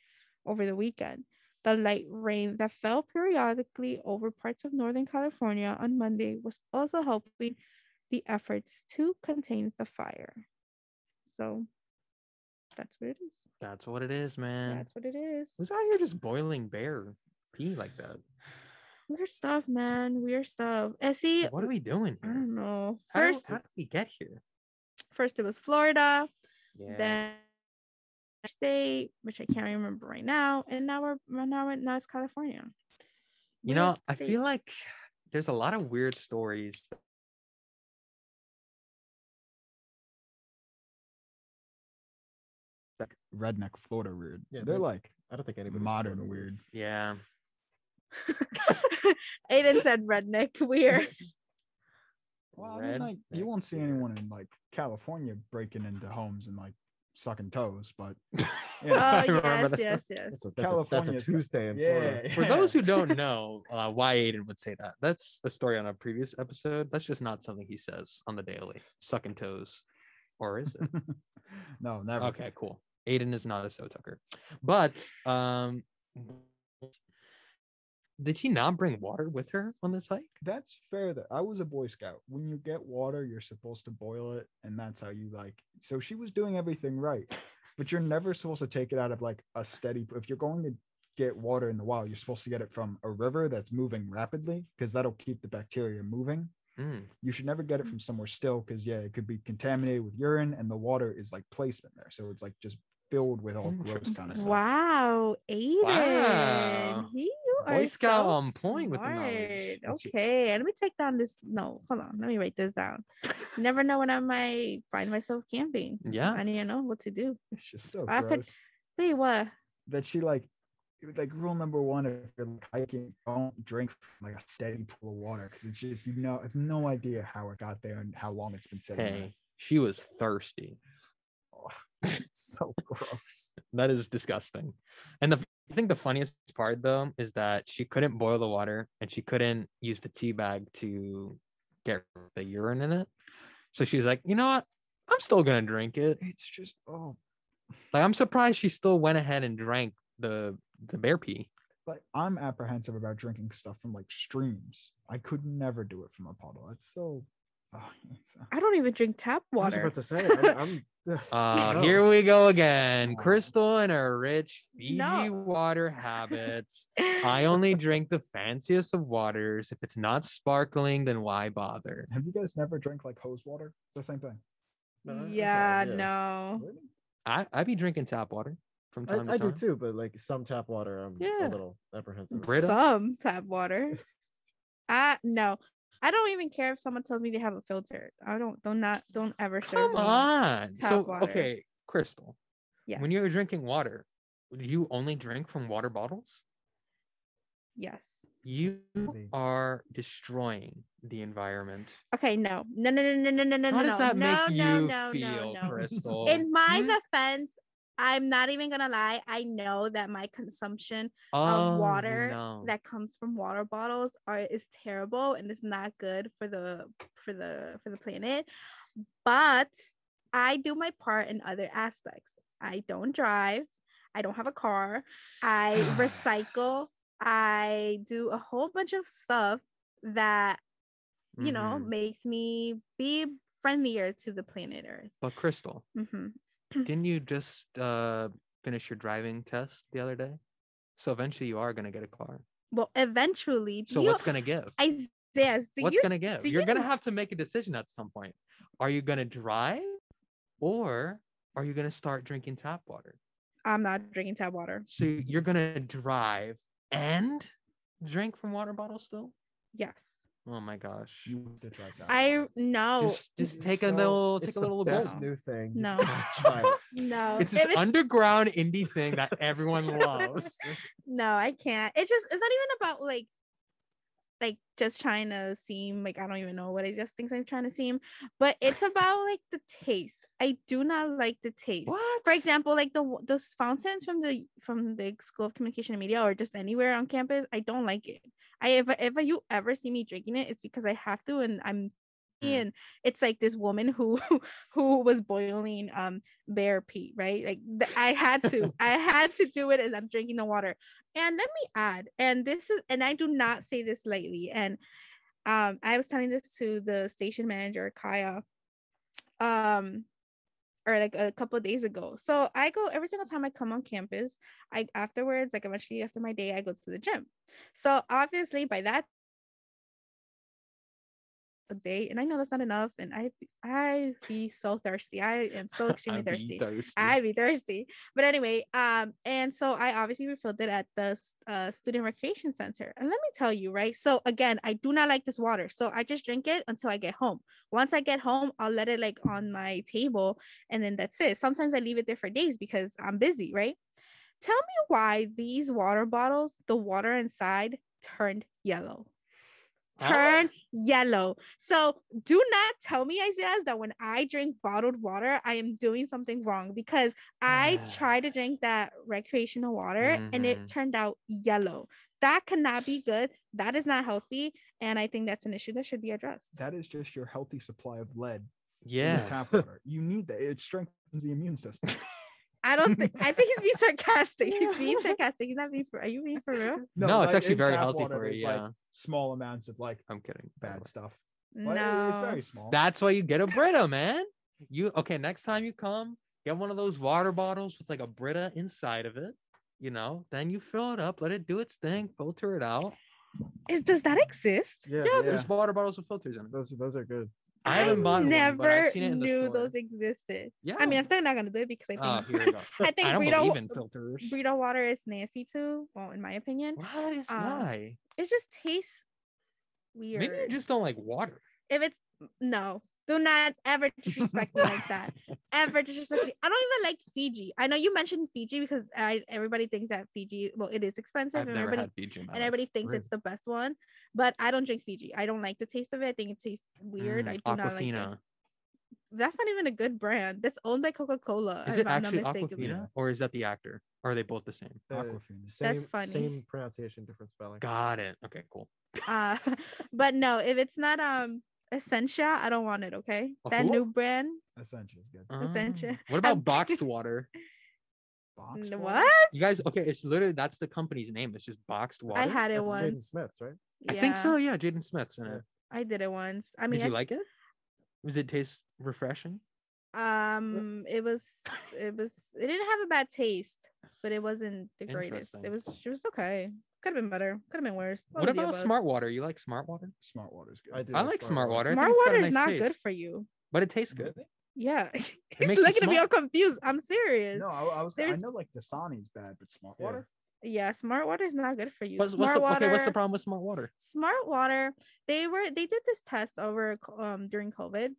over the weekend. The light rain that fell periodically over parts of Northern California on Monday was also helping the efforts to contain the fire. So that's what it is. That's what it is, man. That's what it is. Who's out here just boiling bear pee like that? Weird stuff, man. Weird stuff. See, What are we doing Here? I don't know. First, how did we get here? first it was Florida, Yeah. then state, which I can't remember right now, and now we're now now it's California. You know, Weird I feel like there's a lot of weird stories. Redneck Florida weird. Yeah, they're they- like I don't think anybody. modern weird. Yeah. Aidan said redneck weird. Well, I mean, like you won't see anyone in like California breaking into homes and like sucking toes, but Oh yeah. yes, yes, yes. That's a, that's, a, that's a California's Tuesday in yeah, Florida. For those who don't know uh, why Aidan would say that, that's a story on a previous episode. That's just not something he says on the daily. Sucking toes. Or is it? no, never. Okay, cool. Aidan is not a so tucker. But um did she not bring water with her on this hike? That's fair. That I was a Boy Scout. When you get water, you're supposed to boil it, and that's how you like. So she was doing everything right, but you're never supposed to take it out of like a steady. If you're going to get water in the wild, you're supposed to get it from a river that's moving rapidly because that'll keep the bacteria moving. Mm. You should never get it from somewhere still because yeah, it could be contaminated with urine, and the water is like placement there, so it's like just filled with all mm, gross kind of stuff. Wow, Aidan. Wow. He, you Boy are Scout so on point with the knowledge. smart. That's your- Okay, let me take down this. No, hold on. Let me write this down. You never know when I might find myself camping. Yeah. I need to know what to do. It's just so I gross. could- Wait, what? that she like like rule number one if you're like hiking don't drink from like a steady pool of water because it's just you know I have no idea how it got there and how long it's been sitting there. Hey, she was thirsty. It's so gross That is disgusting. And the I think the funniest part though is that she couldn't boil the water and she couldn't use the tea bag to get the urine in it. So she's like, you know what? I'm still gonna drink it. it's just oh Like I'm surprised she still went ahead and drank the the bear pee. But i'm apprehensive about drinking stuff from like streams i could never do it from a puddle it's so oh, I don't even drink tap water. I was about to say. I'm. I'm Uh, no. here we go again. Cristal and her rich Fiji No. water habits. I only drink the fanciest of waters. If it's not sparkling, then why bother? have you guys never drank like hose water it's the same thing No, I- I yeah, have, yeah. no. really I I be drinking tap water from time I, I to do too, but like some tap water, I'm Yeah. a little apprehensive. Brita? Some tap water. Uh no. I don't even care if someone tells me they have a filter. I don't don't not don't ever serve Come on. tap So water. okay, Cristal. Yes. When you're drinking water, do you only drink from water bottles? Yes. You are destroying the environment. Okay, no. No, no, no, no, no, no, no, How no. does that no, make no, you no, feel, no, no. Cristal? In my Hmm? defense, I'm not even gonna lie. I know that my consumption Oh, of water no. that comes from water bottles are is terrible and it's not good for the for the for the planet. But I do my part in other aspects. I don't drive. I don't have a car. I recycle. I do a whole bunch of stuff that you know Mhm. makes me be friendlier to the planet Earth. But Cristal, hmm didn't you just uh finish your driving test the other day? So eventually you are gonna get a car. Well, eventually, So you, what's gonna give? Isaias, do What's you, gonna give? You're gonna have to make a decision at some point. Are you gonna drive or are you gonna start drinking tap water? I'm not drinking tap water. So you're gonna drive and drink from water bottles still? Yes. Oh my gosh. You have to try that. I no. Just just take a little take it's a the little best bit. new thing. No. Try it. No. It's If this underground indie thing that everyone loves. no, I can't. It's just it's not even about like like just trying to seem like I don't even know what it just thinks I'm trying to seem, but it's about like the taste. I do not like the taste. What? For example, like the those fountains from the from the School of Communication and Media or just anywhere on campus, I don't like it. I if if you ever see me drinking it, it's because I have to and I'm. And it's like this woman who who was boiling um bear pee right? Like i had to i had to do it and i'm drinking the water. And let me add and this is and i do not say this lightly and um i was telling this to the station manager kaya um or like a couple of days ago. So i go every single time i come on campus i afterwards like eventually after my day i go to the gym. So obviously by that a day and i know that's not enough and i i be so thirsty. I am so extremely thirsty. thirsty. i be thirsty. But anyway um and so i obviously refilled it at the uh, student recreation center. And let me tell you right so again i do not like this water so i just drink it until i get home. Once i get home i'll let it like on my table and then that's it. Sometimes i leave it there for days because i'm busy right? Tell me why these water bottles the water inside turned yellow Huh? turn yellow. So do not tell me, Isaias, that when I drink bottled water, I am doing something wrong because I tried to drink that recreational water and it Mhm. turned out yellow. That cannot be good. That is not healthy. And I think that's an issue that should be addressed. That is just your healthy supply of lead in Yeah. the tap water. You need that. It strengthens the immune system. I don't think I think he's being sarcastic. He's being sarcastic. He's not being for are you being for real? No, it's like, actually very healthy water, for you, there's, like, small amounts of like I'm kidding. by the way. bad stuff. But it's very small. That's why you get a Brita, man. You okay? Next time you come, get one of those water bottles with like a Brita inside of it. You know, then you fill it up, let it do its thing, filter it out. Is does that exist? Yeah, Yeah, there's water bottles with filters in it. Those those are good. I haven't bought one, never but I've seen it in the knew store. those existed. Yeah. I mean, I'm still not gonna do it because I think Oh, here we go. I think I Brita, believe in filters. Brita water is nasty too. Well, in my opinion, What is Um, why? it just tastes weird. Maybe you just don't like water. if it's no, do not ever disrespect me like that. Ever disrespect me. I don't even like Fiji. I know you mentioned Fiji because I everybody thinks that Fiji, well, it is expensive, I've and never everybody had Fiji and life. everybody thinks Really? it's the best one. But I don't drink Fiji. I don't like the taste of it. I think it tastes weird. Mm, I do not like it. Aquafina. That's not even a good brand. That's owned by Coca Cola. Is it actually Aquafina or is that the actor? Or are they both the same? Uh, Aquafina. Same, funny. Same pronunciation, different spelling. Got it. Okay, cool. Uh, but no, if it's not um Essentia, I don't want it. Okay, A that who? new brand. Essentia is good. Essentia. Ah, What about boxed water? boxed N- water? What? You guys, okay, it's literally that's the company's name. It's just boxed water. I had it That's Jaden once. Smith's, right? I think so. Yeah, Jaden Smith's in it. I did it once. I mean, Did you I- like it? Does it taste refreshing? um, it was, it was, it didn't have a bad taste, but it wasn't the greatest. It was, it was okay. Could have been better. Could have been worse. All What about above. smart water? You like smart water? Smart water is good. I do. I like smart water. I Smart it's got a water is nice not taste, good for you. but it tastes good. Yeah, It he's looking at me all confused. I'm serious. No, I, I was. I know like Dasani's bad, but smart Yeah. water. Yeah, smart water is not good for you. What's, what's the, water. okay? What's the problem with smart water? Smart water. They were they did this test over um during COVID.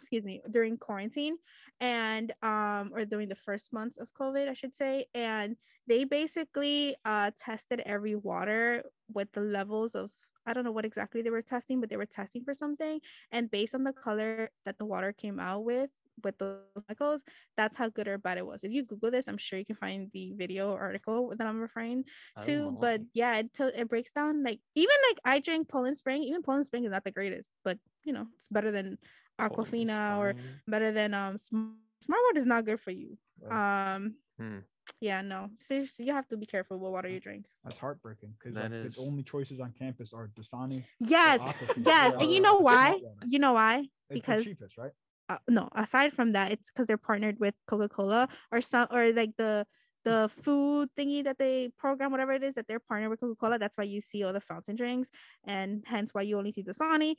Excuse me, during quarantine, and um or during the first months of COVID, I should say, and they basically uh tested every water with the levels of I don't know what exactly they were testing, but they were testing for something, and based on the color that the water came out with with those chemicals, that's how good or bad it was. If you Google this, I'm sure you can find the video article that I'm referring to. But yeah, it, t- it breaks down like even like I drink Poland Spring. Even Poland Spring is not the greatest, but you know it's better than Aquafina or better than um Sm- Smart Water is not good for you. Um, Hmm. yeah, no, seriously, you have to be careful what water you drink. That's heartbreaking because That like, is- the only choices on campus are Dasani. Yes, Aquafina, yes, and you know why? You know why? It's the Because cheapest, right? uh, no aside from that it's because they're partnered with coca-cola or some or like the the food thingy that they program whatever it is that they're partnered with coca-cola that's why you see all the fountain drinks and hence why you only see the Dasani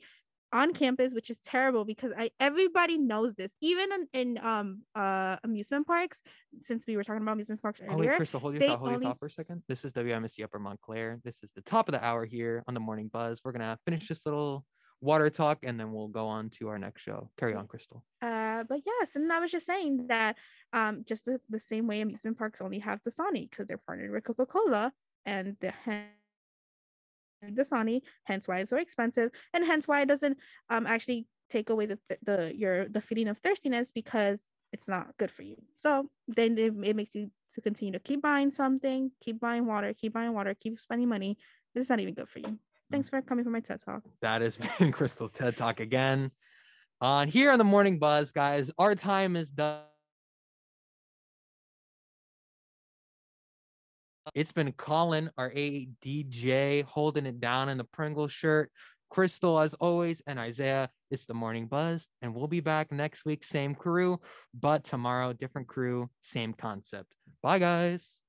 on campus which is terrible because i everybody knows this even in, in um uh amusement parks since we were talking about amusement parks Oh earlier wait, Cristal, hold your thought. Hold your thought for a second. This is WMSC Upper Montclair. This is the top of the hour here on the Morning Buzz. We're gonna finish this little water talk and then we'll go on to our next show. Carry on, Cristal. Uh, but yes, and I was just saying that um, just the, the same way amusement parks only have the Dasani because they're partnered with Coca Cola and the Dasani, hence why it's so expensive, and hence why it doesn't um actually take away the th- the your the feeling of thirstiness because it's not good for you. So then it, it makes you to continue to keep buying something, keep buying water, keep buying water, keep spending money. It's not even good for you. Thanks for coming for my TED talk. That has been Cristal's TED Talk again. On here on the Morning Buzz, guys, our time is done. It's been Colin, our ADJ, holding it down in the Pringle shirt. Cristal, as always, and Isaias. It's the Morning Buzz, and we'll be back next week, same crew, but tomorrow, different crew, same concept. Bye, guys.